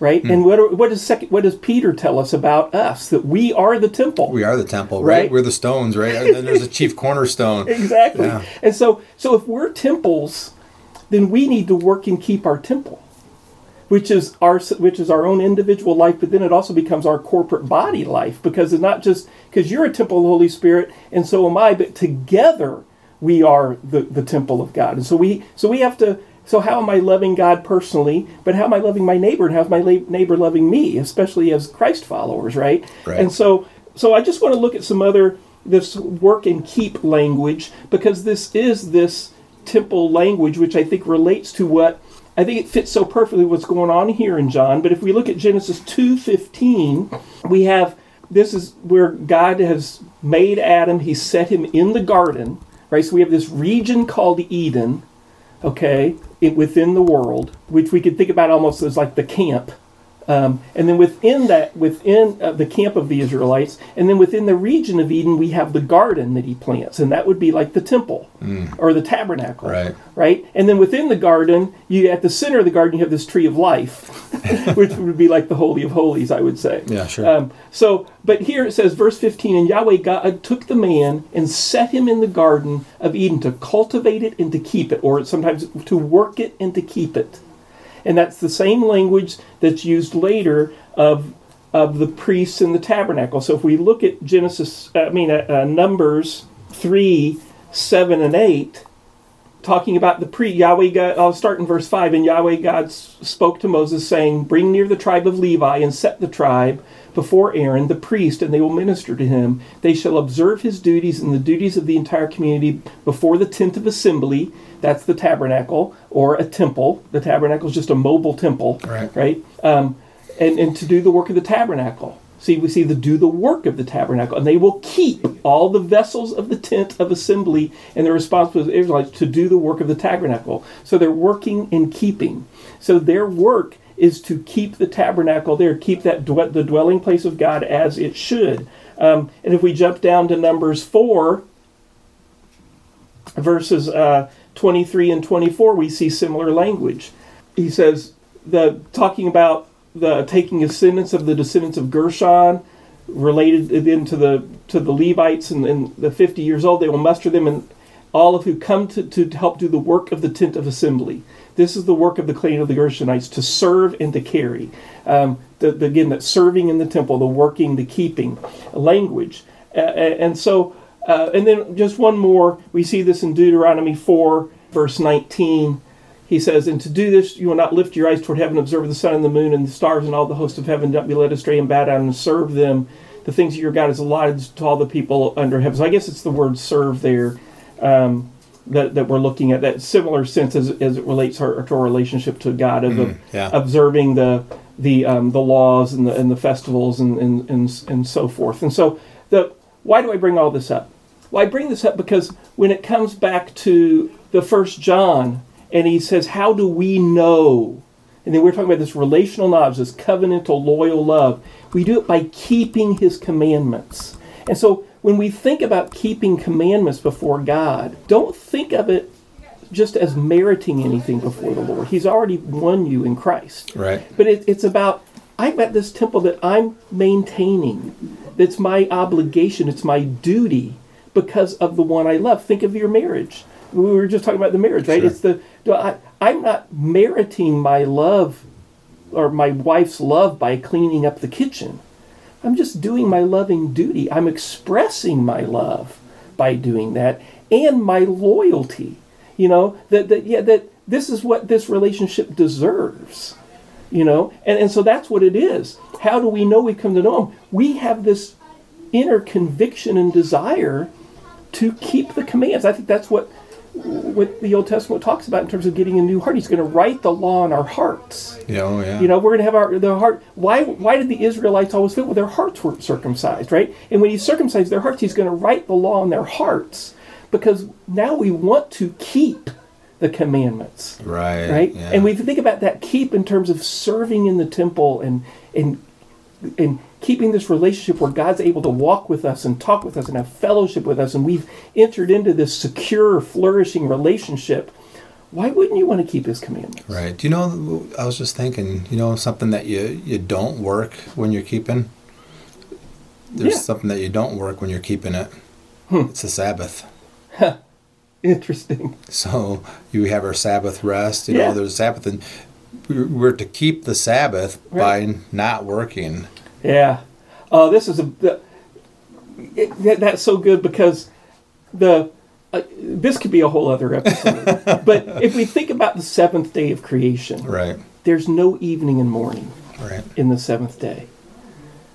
Speaker 2: Right?
Speaker 1: Hmm.
Speaker 2: And what what does second what does Peter tell us about us? That we are the temple.
Speaker 1: We are the temple, right?
Speaker 2: Right.
Speaker 1: We're the stones, right? And then there's a chief cornerstone.
Speaker 2: Exactly.
Speaker 1: Yeah.
Speaker 2: And so so if we're temples, then we need to work and keep our temple. Which is our which is our own individual life, but then it also becomes our corporate body life because it's not just because you're a temple of the Holy Spirit and so am I, but together we are the, the temple of God. And so we so we have to so how am I loving God personally, but how am I loving my neighbor and how's my la- neighbor loving me, especially as Christ followers, right?
Speaker 1: Right.
Speaker 2: And so so I just want to look at some other this work and keep language because this is this temple language which I think relates to what I think it fits so perfectly what's going on here in John. But if we look at Genesis 2:15, we have this is where God has made Adam, he set him in the garden, right? So we have this region called Eden, okay, it, within the world, which we could think about almost as like the camp. Um, and then within that, within uh, the camp of the Israelites, and then within the region of Eden, we have the garden that he plants, and that would be like the temple or the tabernacle,
Speaker 1: Right.
Speaker 2: Right. And then within the garden, you at the center of the garden, you have this tree of life, which would be like the holy of holies, I would say.
Speaker 1: Yeah, sure.
Speaker 2: Um, so, but here it says, verse 15, and Yahweh God took the man and set him in the garden of Eden to cultivate it and to keep it, or sometimes to work it and to keep it. And that's the same language that's used later of of the priests in the tabernacle. So if we look at Genesis, I mean uh, uh, Numbers three, seven, and eight, talking about the pre Yahweh God. I'll start in verse five. And Yahweh God spoke to Moses, saying, "Bring near the tribe of Levi and set the tribe before Aaron the priest, and they will minister to him. They shall observe his duties and the duties of the entire community before the tent of assembly." That's the tabernacle or a temple. The tabernacle is just a mobile temple,
Speaker 1: Right.
Speaker 2: Right. Um, and and to do the work of the tabernacle. See, we see the do the work of the tabernacle, and they will keep all the vessels of the tent of assembly, and they're responsible as Israelites to do the work of the tabernacle. So they're working and keeping. So their work is to keep the tabernacle there, keep that the dwelling place of God as it should. Um, and if we jump down to Numbers four, verses uh, 23 and 24 we see similar language he says the talking about the taking descendants of the descendants of gershon related then to the to the levites and, and the 50 years old they will muster them and all of who come to, to help do the work of the tent of assembly this is the work of the clan of the gershonites to serve and to carry um, the, the, again that serving in the temple the working the keeping language uh, and so Uh, and then just one more. We see this in Deuteronomy 4, verse 19. He says, And to do this, you will not lift your eyes toward heaven, observe the sun and the moon and the stars and all the host of heaven. Don't be led astray and bow down and serve them. The things your God has allotted to all the people under heaven. So I guess it's the word serve there um, that, that we're looking at. That similar sense as, as it relates to our, to our relationship to God of
Speaker 1: Mm, yeah.
Speaker 2: observing the the um, the laws and the and the festivals and, and and and so forth. And so the why do I bring all this up? Well, I bring this up because when it comes back to the first John and he says, How do we know? And then we're talking about this relational knowledge, this covenantal loyal love. We do it by keeping his commandments. And so when we think about keeping commandments before God, don't think of it just as meriting anything before the Lord. He's already won you in Christ.
Speaker 1: Right.
Speaker 2: But it, it's about I'm at this temple that I'm maintaining. That's my obligation. It's my duty because of the one I love. Think of your marriage. We were just talking about the marriage, right?
Speaker 1: Sure.
Speaker 2: It's the I, I'm not meriting my love or my wife's love by cleaning up the kitchen. I'm just doing my loving duty. I'm expressing my love by doing that and my loyalty. You know, that, that yeah, that this is what this relationship deserves. You know, and, and so that's what it is. How do we know we come to know him? We have this inner conviction and desire to keep the commands. I think that's what what the Old Testament talks about in terms of getting a new heart. He's going to write the law in our hearts.
Speaker 1: Yeah, oh, yeah.
Speaker 2: You know, we're going to have our the heart. Why why did the Israelites always feel? Well, their hearts weren't circumcised, right? And when he circumcised their hearts, he's going to write the law in their hearts because now we want to keep the commandments,
Speaker 1: right.
Speaker 2: right?
Speaker 1: Yeah.
Speaker 2: And we think about that keep in terms of serving in the temple and and and keeping this relationship where God's able to walk with us and talk with us and have fellowship with us, and we've entered into this secure, flourishing relationship. Why wouldn't you want to keep His commandments?
Speaker 1: Right. Do you know? I was just thinking. You know, something that you you don't work when you're keeping. There's
Speaker 2: Yeah.
Speaker 1: something that you don't work when you're keeping it.
Speaker 2: Hmm.
Speaker 1: It's the Sabbath.
Speaker 2: Interesting.
Speaker 1: So you have our Sabbath rest. You
Speaker 2: Yeah.
Speaker 1: know, there's Sabbath, and we're we're to keep the Sabbath
Speaker 2: Right.
Speaker 1: by not working.
Speaker 2: Yeah. Oh, this is a. The, it, that, that's so good because the. Uh, this could be a whole other episode. but if we think about the seventh day of creation,
Speaker 1: Right.
Speaker 2: there's no evening and morning
Speaker 1: Right.
Speaker 2: in the seventh day.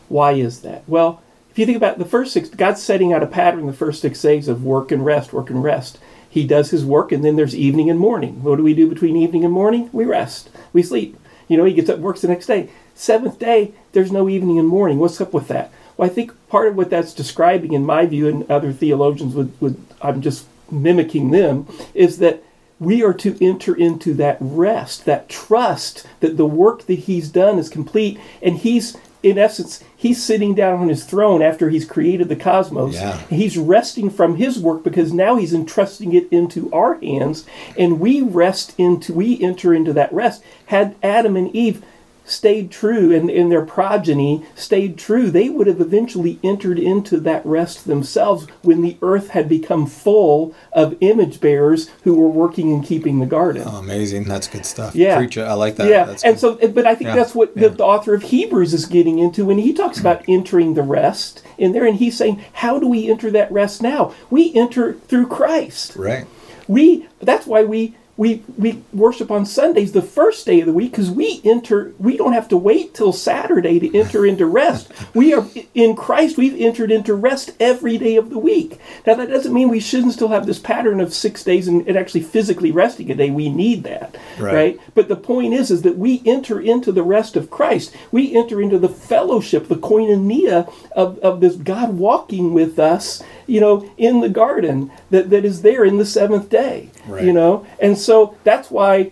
Speaker 2: Why is that? Well, if you think about the first six, God's setting out a pattern the first six days of work and rest, work and rest. He does his work, and then there's evening and morning. What do we do between evening and morning? We rest. We sleep. You know, he gets up, works the next day. Seventh day, there's no evening and morning. What's up with that? Well, I think part of what that's describing, in my view, and other theologians would, would I'm just mimicking them, is that we are to enter into that rest, that trust that the work that he's done is complete, and he's in essence, he's sitting down on his throne after he's created the cosmos.
Speaker 1: Yeah.
Speaker 2: He's resting from his work because now he's entrusting it into our hands, and we rest into we enter into that rest. Had Adam and Eve stayed true and, and their progeny stayed true, they would have eventually entered into that rest themselves when the earth had become full of image bearers who were working and keeping the garden.
Speaker 1: Oh, amazing. That's good stuff.
Speaker 2: Yeah.
Speaker 1: Preach it. I like that.
Speaker 2: Yeah,
Speaker 1: That's
Speaker 2: and
Speaker 1: good.
Speaker 2: so, but I think
Speaker 1: Yeah,
Speaker 2: that's what
Speaker 1: yeah.
Speaker 2: the, the author of Hebrews is getting into when he talks about entering the rest in there, and he's saying, how do we enter that rest now? We enter through Christ.
Speaker 1: right.
Speaker 2: We that's why we we we worship on Sundays, the first day of the week, because we enter. We don't have to wait till Saturday to enter into rest. We are in Christ. We've entered into rest every day of the week. Now that doesn't mean we shouldn't still have this pattern of six days and, and actually physically resting a day. We need that,
Speaker 1: Right.
Speaker 2: right? But the point is, is that we enter into the rest of Christ. We enter into the fellowship, the koinonia of, of this God walking with us, you know, in the garden that, that is there in the seventh day.
Speaker 1: Right.
Speaker 2: You know, and so that's why,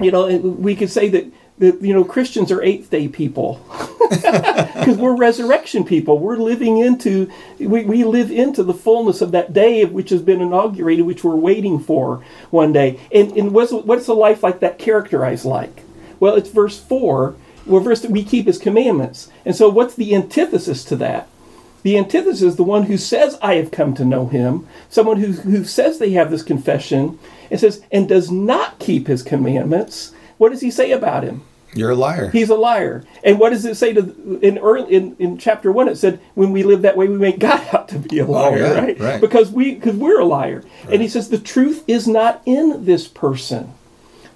Speaker 2: you know, we could say that that you know Christians are eighth day people because we're resurrection people. We're living into we, we live into the fullness of that day which has been inaugurated, which we're waiting for one day. And and what's what's a life like that characterized like? Well, it's verse four. Well, verse we keep His commandments. And so, what's the antithesis to that? The antithesis is the one who says, I have come to know him, someone who, who says they have this confession, and says, and does not keep his commandments. What does he say about him?
Speaker 1: You're a liar.
Speaker 2: He's a liar. And what does it say to in early in, in chapter one? It said, "When we live that way, we make God out to be a oh, liar."
Speaker 1: yeah,
Speaker 2: right?
Speaker 1: right.
Speaker 2: Because we because we're a liar. And he says the truth is not in this person.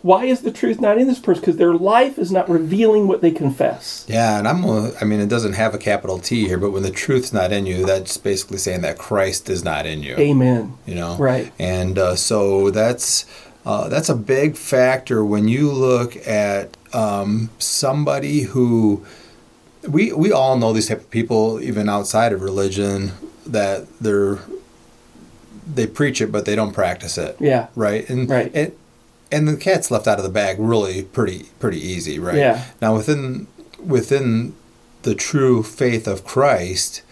Speaker 2: Why is the truth not in this person? Because their life is not revealing what they confess.
Speaker 1: Yeah, and I'm. I mean, it doesn't have a capital T here, but when the truth's not in you, that's basically saying that Christ is not in you.
Speaker 2: Amen.
Speaker 1: You know,
Speaker 2: Right.
Speaker 1: And uh, so that's uh, that's a big factor when you look at um, somebody who we we all know these type of people, even outside of religion, that they're they preach it but they don't practice it.
Speaker 2: Yeah.
Speaker 1: Right. And
Speaker 2: Right.
Speaker 1: And, and the cat's left out of the bag really pretty pretty easy, right?
Speaker 2: Yeah.
Speaker 1: Now within within the true faith of Christ,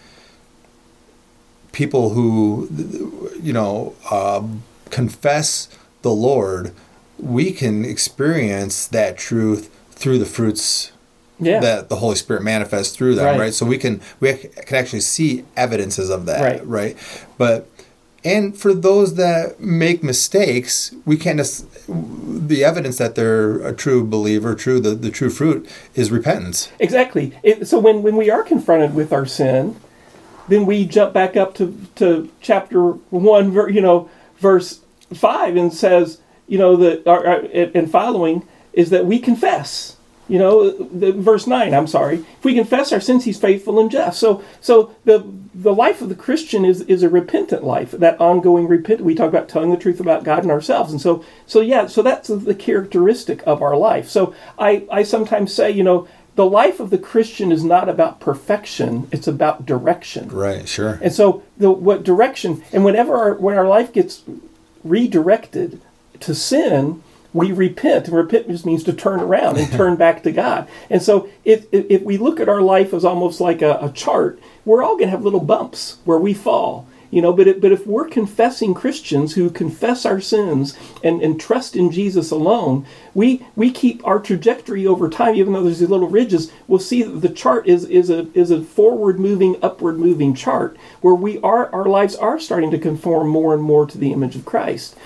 Speaker 1: people who you know um, confess the Lord, we can experience that truth through the fruits
Speaker 2: Yeah.
Speaker 1: that the Holy Spirit manifests through them,
Speaker 2: Right.
Speaker 1: right? So we can we can actually see evidences of that,
Speaker 2: Right.
Speaker 1: right? But and for those that make mistakes, we can't. The evidence that they're a true believer, true the, the true fruit is repentance.
Speaker 2: Exactly. It, so when, when we are confronted with our sin, then we jump back up to, to chapter one, you know, verse five, and says, you know, that our, our, and following is that we confess. You know, the, verse nine. I'm sorry. If we confess our sins, He's faithful and just. So, so the the life of the Christian is is a repentant life. That ongoing repent. We talk about telling the truth about God and ourselves, and so so yeah. So that's the characteristic of our life. So I I sometimes say, you know, the life of the Christian is not about perfection; it's about direction.
Speaker 1: Right. Sure.
Speaker 2: And so the what direction and whenever our, when our life gets redirected to sin, we repent. And repent just means to turn around and turn back to God. And so if, if, we look at our life as almost like a, a chart, we're all going to have little bumps where we fall. You know, but it, but if we're confessing Christians who confess our sins and, and trust in Jesus alone, we we keep our trajectory over time, even though there's these little ridges. We'll see that the chart is is a is a forward moving, upward moving chart where we are our lives are starting to conform more and more to the image of Christ.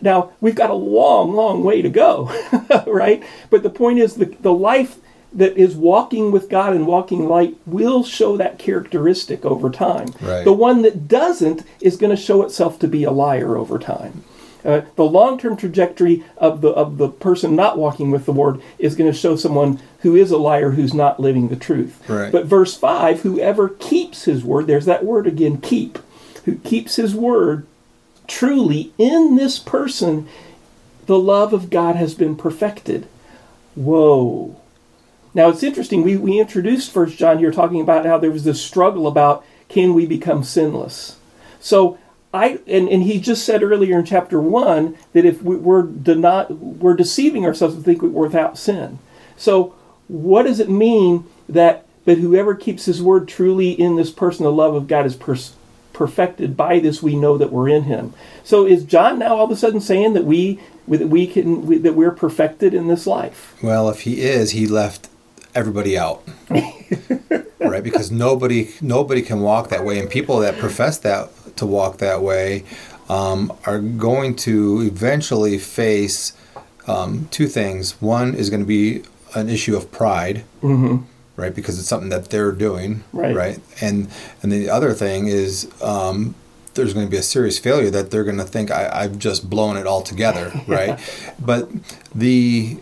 Speaker 2: Now we've got a long, long way to go, right? But the point is the the life that is walking with God and walking light will show that characteristic over time.
Speaker 1: Right.
Speaker 2: The one that doesn't is going to show itself to be a liar over time. Uh, the long-term trajectory of the of the person not walking with the Lord is going to show someone who is a liar who's not living the truth.
Speaker 1: Right.
Speaker 2: But verse five, whoever keeps his word, there's that word again, keep, who keeps his word, truly in this person, the love of God has been perfected. Whoa. Now it's interesting. We, we introduced First John here talking about how there was this struggle about can we become sinless. So I and, and he just said earlier in chapter one that if we, we're not we're deceiving ourselves to think we're without sin. So what does it mean that but whoever keeps his word truly in this person, the love of God is pers- perfected. By this we know that we're in him. So is John now all of a sudden saying that we that we can we, that we're perfected in this life?
Speaker 1: Well, if he is, he left everybody out. right? Because nobody nobody can walk that way and people that profess that to walk that way um, are going to eventually face um, two things. One is going to be an issue of pride. Right, because it's something that they're doing,
Speaker 2: Right. right?
Speaker 1: and and the other thing is um, there's going to be a serious failure that they're going to think I, I've just blown it all together, right? But the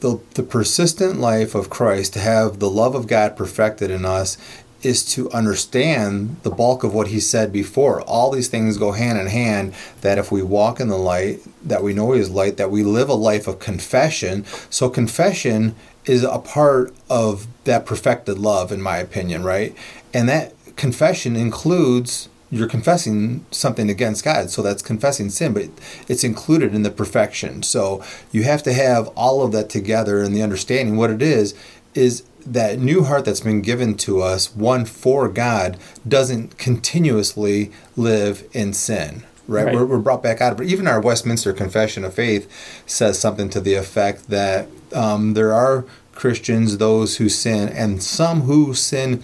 Speaker 1: the the persistent life of Christ, to have the love of God perfected in us, is to understand the bulk of what He said before. All these things go hand in hand. That if we walk in the light, that we know He is light, that we live a life of confession. So confession is a part of that perfected love, in my opinion, right? And that confession includes you're confessing something against God, so that's confessing sin, but it's included in the perfection. So you have to have all of that together and the understanding. What it is, is that new heart that's been given to us, one for God, doesn't continuously live in sin. Right,
Speaker 2: Right.
Speaker 1: We're, we're brought back out of it. Even our Westminster Confession of Faith says something to the effect that um, there are Christians, those who sin, and some who sin.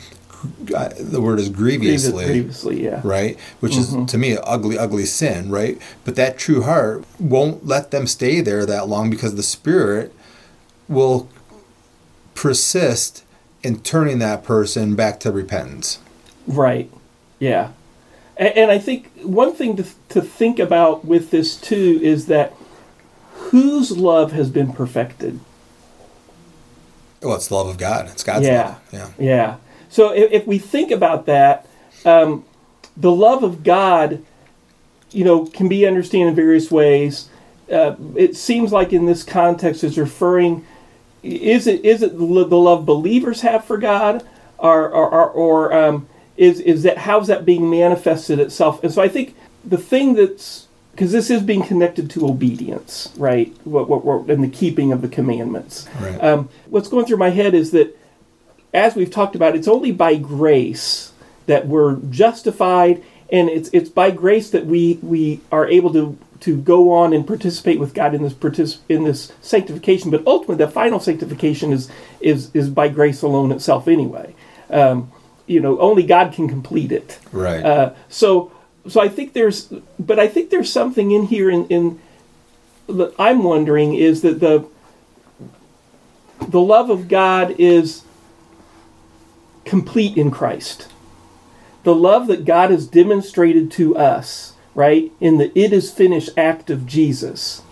Speaker 1: Uh, the word is grievously
Speaker 2: Previously, yeah.
Speaker 1: right? Which is to me an ugly, ugly sin, right? But that true heart won't let them stay there that long because the spirit will persist in turning that person back to repentance.
Speaker 2: Right. Yeah. And, and I think one thing to, to think about with this too is that whose love has been perfected?
Speaker 1: Well, it's the love of God. It's God's
Speaker 2: yeah.
Speaker 1: love. Yeah.
Speaker 2: Yeah. So if, if we think about that, um, the love of God, you know, can be understood in various ways. Uh, it seems like in this context is referring is it is it the love believers have for God or or, or, or um, is is that how's that being manifested itself and so I think the thing that's because this is being connected to obedience right what, what, what and the keeping of the commandments
Speaker 1: Right.
Speaker 2: um, what's going through my head is that as we've talked about it's only by grace that we're justified and it's it's by grace that we we are able to to go on and participate with God in this partic- in this sanctification. But ultimately, the final sanctification is is is by grace alone itself. Anyway, um, you know, only God can complete it.
Speaker 1: Right.
Speaker 2: Uh, so so I think there's, but I think there's something in here in in that I'm wondering is that the the love of God is complete in Christ. The love that God has demonstrated to us, right, in the it is finished act of Jesus,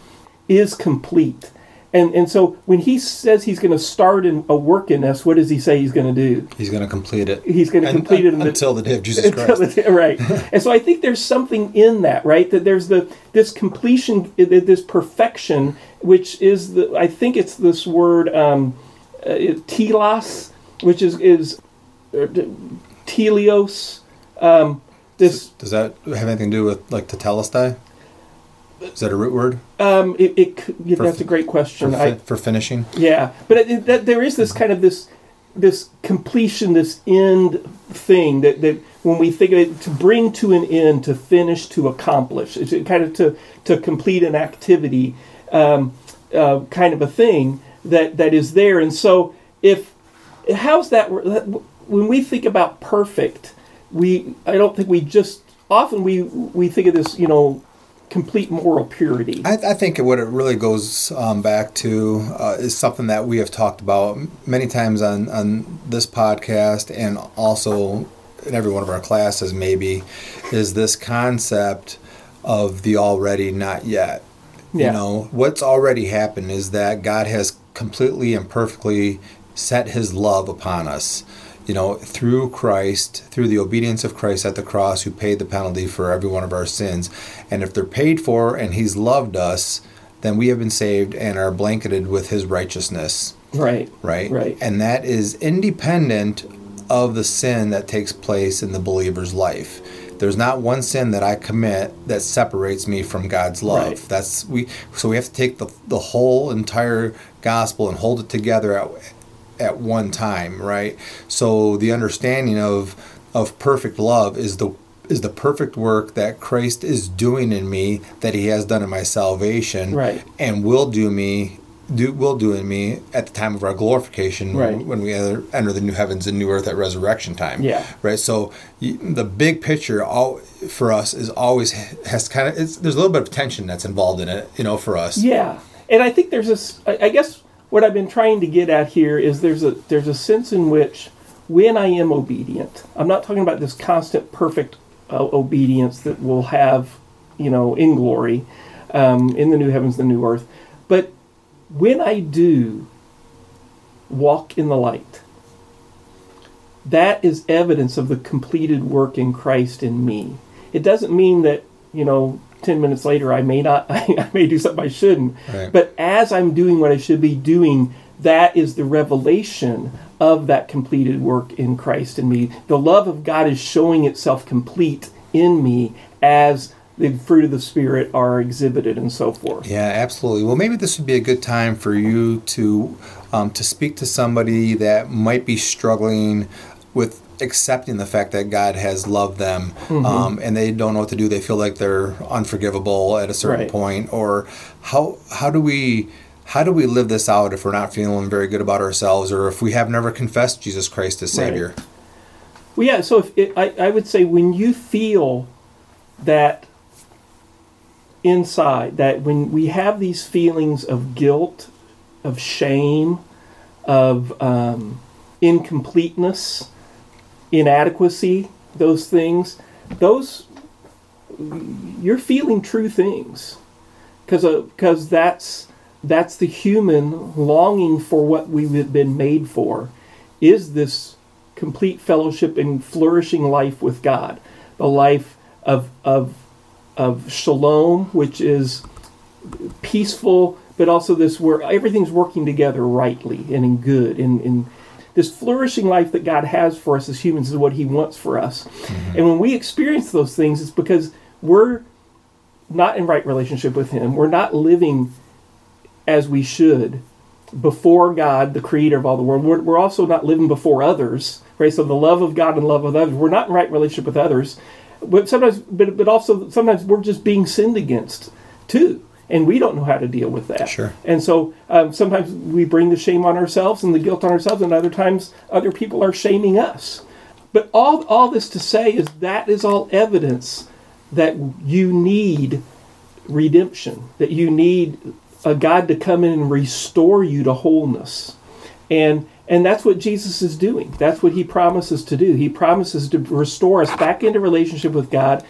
Speaker 2: is complete. And, and so when he says he's going to start in a work in us, what does he say he's going to do?
Speaker 1: He's going to complete it.
Speaker 2: He's going to
Speaker 1: And-
Speaker 2: complete it in the-
Speaker 1: until the day of Jesus Christ.
Speaker 2: the- right. and so I think there's something in that, right? That there's the this completion, this perfection, which is the I think it's this word um, uh, telos, which is is uh, teleios. Um, this
Speaker 1: Does that have anything to do with like tetelestai? Is that a root word
Speaker 2: um, it, it yeah, that's a great
Speaker 1: for,
Speaker 2: question.
Speaker 1: fi-
Speaker 2: I,
Speaker 1: for finishing?
Speaker 2: Yeah, but it, it- that there is this kind of this this completion, this end thing that, that when we think of it, to bring to an end, to finish, to accomplish, it's kind of to to complete an activity, um, uh, kind of a thing that that is there. And so, if how's that when we think about perfect, we I don't think we just often we we think of this, you know, complete moral purity.
Speaker 1: I, I think what it really goes um, back to uh, is something that we have talked about many times on, on this podcast and also in every one of our classes, maybe, is this concept of the already not yet.
Speaker 2: Yeah.
Speaker 1: You know, what's already happened is that God has completely and perfectly set his love upon us. You know, through Christ, through the obedience of Christ at the cross, who paid the penalty for every one of our sins. And if they're paid for and he's loved us, then we have been saved and are blanketed with his righteousness
Speaker 2: right.
Speaker 1: right?
Speaker 2: Right.
Speaker 1: And that is independent of the sin that takes place in the believer's life. There's not one sin that I commit that separates me from God's love.
Speaker 2: Right.
Speaker 1: That's we so we have to take the the whole entire gospel and hold it together at at one time, right? So the understanding of of perfect love is the is the perfect work that Christ is doing in me that he has done in my salvation
Speaker 2: Right.
Speaker 1: and will do me do will do in me at the time of our glorification
Speaker 2: Right.
Speaker 1: when we enter, enter the new heavens and new earth at resurrection time
Speaker 2: Yeah.
Speaker 1: right so the big picture all for us is always has kind of it's, there's a little bit of tension that's involved in it you know for us
Speaker 2: Yeah, and I think there's this. I guess what I've been trying to get at here is there's a there's a sense in which when I am obedient, I'm not talking about this constant perfect uh, obedience that we'll have, you know, in glory, um, in the new heavens, the new earth, but when I do walk in the light, that is evidence of the completed work in Christ in me. It doesn't mean that, you know, 10 minutes later I may not I may do something I shouldn't.
Speaker 1: Right.
Speaker 2: But as I'm doing what I should be doing, that is the revelation of that completed work in Christ in me. The love of God is showing itself complete in me as the fruit of the spirit are exhibited and so forth.
Speaker 1: Yeah, absolutely. Well, maybe this would be a good time for you to um, to speak to somebody that might be struggling with accepting the fact that God has loved them,
Speaker 2: Mm-hmm.
Speaker 1: um, and they don't know what to do. They feel like they're unforgivable at a certain
Speaker 2: Right.
Speaker 1: point, or how how do we how do we live this out if we're not feeling very good about ourselves, or if we have never confessed Jesus Christ as
Speaker 2: Right.
Speaker 1: Savior?
Speaker 2: Well, yeah. So if it, I, I would say when you feel that inside, that when we have these feelings of guilt, of shame, of um, incompleteness, inadequacy, those things, those you're feeling true things. Because because uh, that's that's the human longing for what we've been made for is this complete fellowship and flourishing life with God. The life of of of shalom which is peaceful but also this where everything's working together rightly and in good and in this flourishing life that God has for us as humans is what he wants for us mm-hmm. and when we experience those things it's because we're not in right relationship with Him. We're not living as we should before God, the creator of all the world. We're, we're also not living before others, right? So the love of God and love of others. We're not in right relationship with others. But sometimes, but, but also sometimes we're just being sinned against too. And we don't know how to deal with that.
Speaker 1: Sure.
Speaker 2: And so um, sometimes we bring the shame on ourselves and the guilt on ourselves, and other times other people are shaming us. But all, all this to say is that is all evidence that you need redemption, that you need a God to come in and restore you to wholeness. And and that's what Jesus is doing. That's what he promises to do. He promises to restore us back into relationship with God,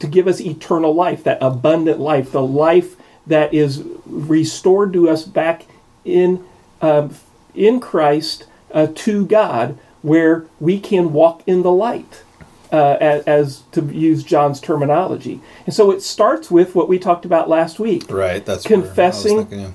Speaker 2: to give us eternal life, that abundant life, the life that is restored to us back in um, in Christ uh, to God, where we can walk in the light uh, as, as, to use John's terminology. And so it starts with what we talked about last week.
Speaker 1: Right. That's
Speaker 2: confessing, thinking, yeah.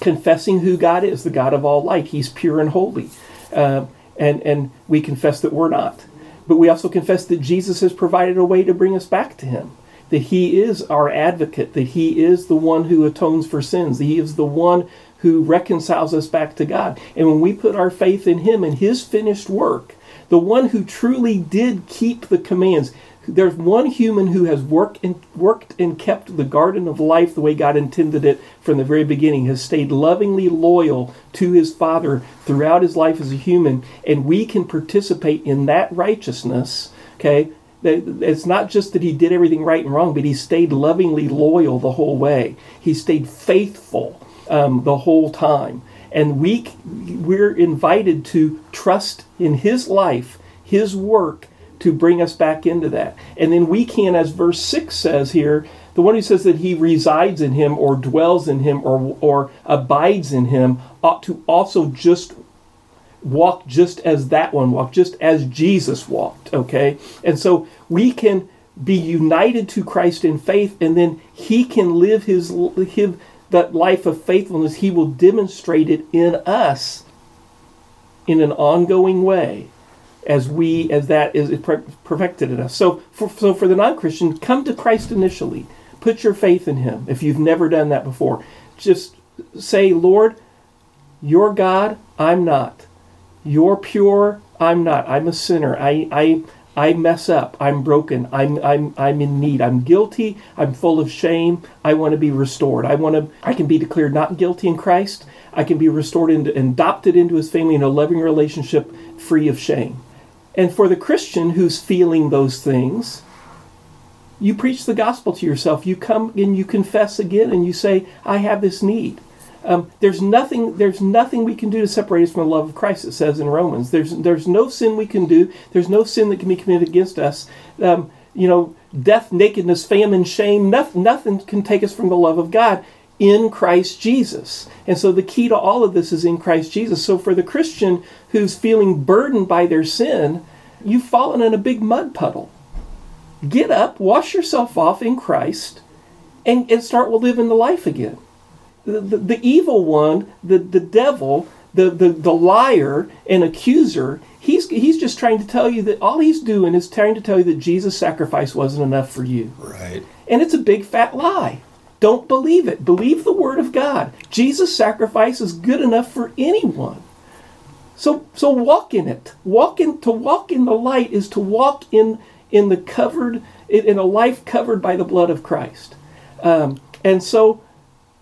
Speaker 2: confessing who God is, the God of all light. He's pure and holy, uh, and and we confess that we're not. But we also confess that Jesus has provided a way to bring us back to Him. That He is our advocate. That He is the one who atones for sins. That He is the one who reconciles us back to God. And when we put our faith in Him and His finished work, the one who truly did keep the commands. There's one human who has worked and worked and kept the garden of life the way God intended it from the very beginning, has stayed lovingly loyal to his Father throughout his life as a human, and we can participate in that righteousness. Okay, it's not just that he did everything right and wrong, but he stayed lovingly loyal the whole way. He stayed faithful um, the whole time. And we, we're invited to trust in His life, His work, to bring us back into that. And then we can, as verse 6 says here, the one who says that he resides in him or dwells in him or, or abides in him ought to also just walk just as that one walked, just as Jesus walked, okay? And so we can be united to Christ in faith, and then he can live his, his, that life of faithfulness, He will demonstrate it in us in an ongoing way as we as that is perfected in us. So for, so for the non-Christian, come to Christ initially. Put your faith in Him if you've never done that before. Just say, Lord, you're God, I'm not. You're pure, I'm not. I'm a sinner. I, I, I mess up. I'm broken. I'm, I'm, I'm in need. I'm guilty. I'm full of shame. I want to be restored. I want to, I can be declared not guilty in Christ. I can be restored and adopted into his family in a loving relationship free of shame. And for the Christian who's feeling those things, you preach the gospel to yourself. You come and you confess again and you say, I have this need. Um, there's nothing. There's nothing we can do to separate us from the love of Christ. It says in Romans. There's there's no sin we can do. There's no sin that can be committed against us. Um, you know, death, nakedness, famine, shame. Nothing, nothing can take us from the love of God in Christ Jesus. And so the key to all of this is in Christ Jesus. So for the Christian who's feeling burdened by their sin, you've fallen in a big mud puddle. Get up, wash yourself off in Christ, and, and start living the life again the, the, evil one, the, the devil, the, the, the liar and accuser, he's, he's just trying to tell you that all he's doing is trying to tell you that Jesus' sacrifice wasn't enough for you.
Speaker 1: Right.
Speaker 2: And it's a big fat lie. Don't believe it. Believe the word of God. Jesus' sacrifice is good enough for anyone. So so walk in it. Walk in to walk in the light is to walk in in the covered in a life covered by the blood of Christ. Um, and so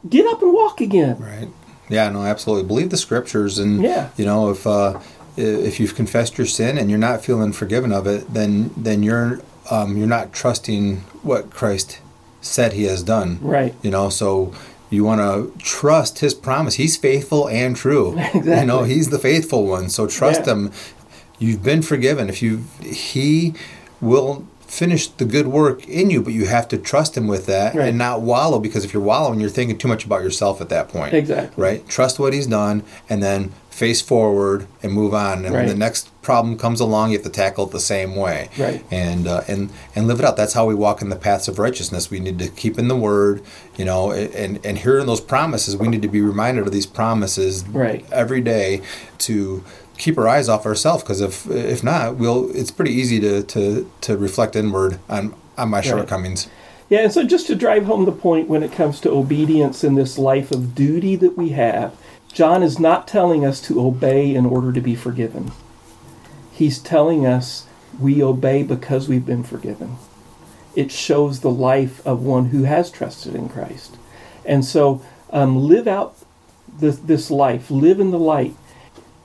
Speaker 2: get up and walk again.
Speaker 1: Right. Yeah, no, absolutely. Believe the scriptures, and
Speaker 2: yeah.
Speaker 1: you know if uh, if you've confessed your sin and you're not feeling forgiven of it, then then you're um, you're not trusting what Christ said He has done.
Speaker 2: Right.
Speaker 1: You know, so You want to trust His promise. He's faithful and true.
Speaker 2: Exactly.
Speaker 1: You know, He's the faithful one. So trust
Speaker 2: Yeah.
Speaker 1: Him. You've been forgiven. If you, He will finish the good work in you, but you have to trust Him with that
Speaker 2: Right.
Speaker 1: and not wallow. Because if you're wallowing, you're thinking too much about yourself at that point.
Speaker 2: Exactly.
Speaker 1: Right. Trust what He's done, and then face forward and move on. And when the next problem comes along, you have to tackle it the same way
Speaker 2: Right.
Speaker 1: and uh, and and live it out. That's how we walk in the paths of righteousness. We need to keep in the Word, you know, and and hearing those promises. We need to be reminded of these promises
Speaker 2: Right.
Speaker 1: every day to keep our eyes off ourselves. Because if if not, we'll. It's pretty easy to to to reflect inward on on my shortcomings.
Speaker 2: Yeah, and so just to drive home the point when it comes to obedience in this life of duty that we have, John is not telling us to obey in order to be forgiven. He's telling us we obey because we've been forgiven. It shows the life of one who has trusted in Christ. And so um, live out this, this life, live in the light.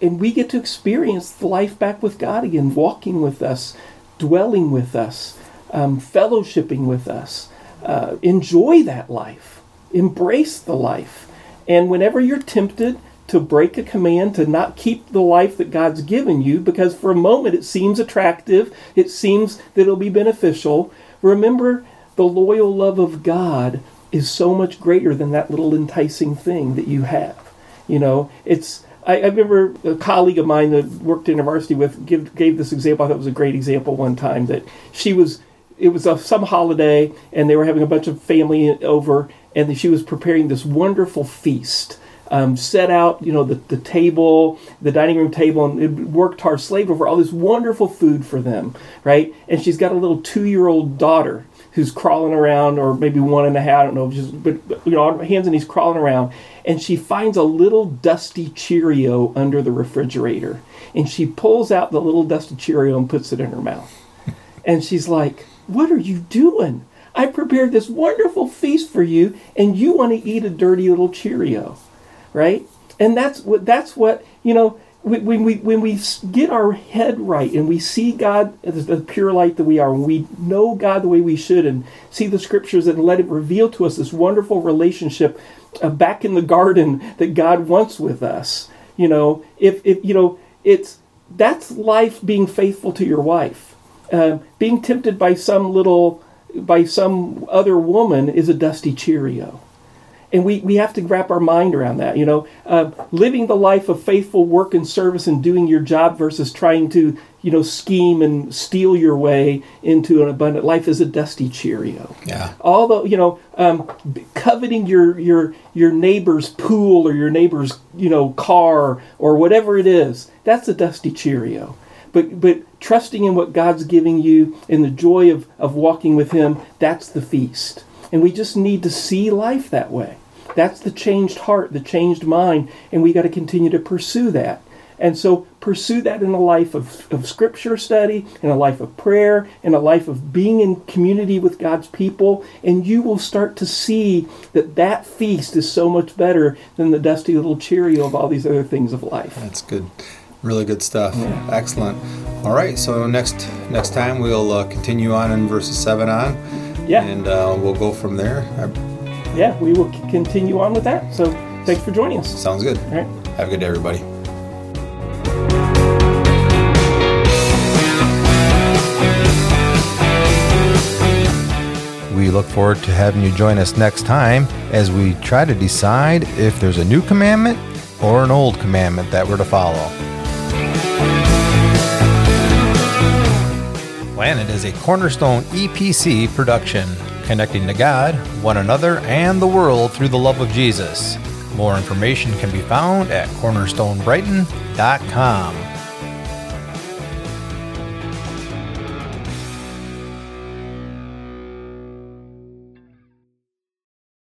Speaker 2: And we get to experience the life back with God again, walking with us, dwelling with us, um, fellowshipping with us. Uh, enjoy that life, embrace the life. And whenever you're tempted to break a command, to not keep the life that God's given you, because for a moment it seems attractive, it seems that it'll be beneficial, remember the loyal love of God is so much greater than that little enticing thing that you have. You know, it's. I, I remember a colleague of mine that worked in a varsity with give, gave this example. I thought it was a great example one time that she was. It was a, some holiday, and they were having a bunch of family over, and she was preparing this wonderful feast. Um, set out, you know, the, the table, the dining room table, and worked hard, slaved over all this wonderful food for them, right? And she's got a little two-year-old daughter who's crawling around, or maybe one and a half, I don't know, just but, but you know, hands and knees crawling around, and she finds a little dusty Cheerio under the refrigerator, and she pulls out the little dusty Cheerio and puts it in her mouth, and she's like, "What are you doing? I prepared this wonderful feast for you, and you want to eat a dirty little Cheerio." right? And that's what that's what you know when we when we get our head right and we see God as the pure light that we are, and we know God the way we should, and see the scriptures and let it reveal to us this wonderful relationship back in the garden that God wants with us. You know, if if you know it's that's life being faithful to your wife. Uh, being tempted by some little by some other woman is a dusty Cheerio and we, we have to wrap our mind around that you know uh, living the life of faithful work and service and doing your job versus trying to you know scheme and steal your way into an abundant life is a dusty cheerio.
Speaker 1: Yeah.
Speaker 2: although you know um, coveting your your your neighbor's pool or your neighbor's you know car or whatever it is that's a dusty cheerio. But but trusting in what god's giving you and the joy of of walking with him that's the feast. And we just need to see life that way. That's the changed heart the changed mind and we got to continue to pursue that and so pursue that in a life of, of scripture study, in a life of prayer, in a life of being in community with God's people, and you will start to see that that feast is so much better than the dusty little Cheerio of all these other things of life.
Speaker 1: That's good. Really good stuff. Excellent. All right. So next next time we'll uh, continue on in verses seven on,
Speaker 2: Yeah,
Speaker 1: and uh, we'll go from there.
Speaker 2: Yeah, we will c- continue on with that. So thanks for joining us.
Speaker 1: sounds good.
Speaker 2: All right.
Speaker 1: Have a good day, everybody.
Speaker 3: We look forward to having you join us next time as we try to decide if there's a new commandment or an old commandment that we're to follow. Planet is a Cornerstone EPC production, connecting to God, one another, and the world through the love of Jesus. More information can be found at cornerstonebrighton.com.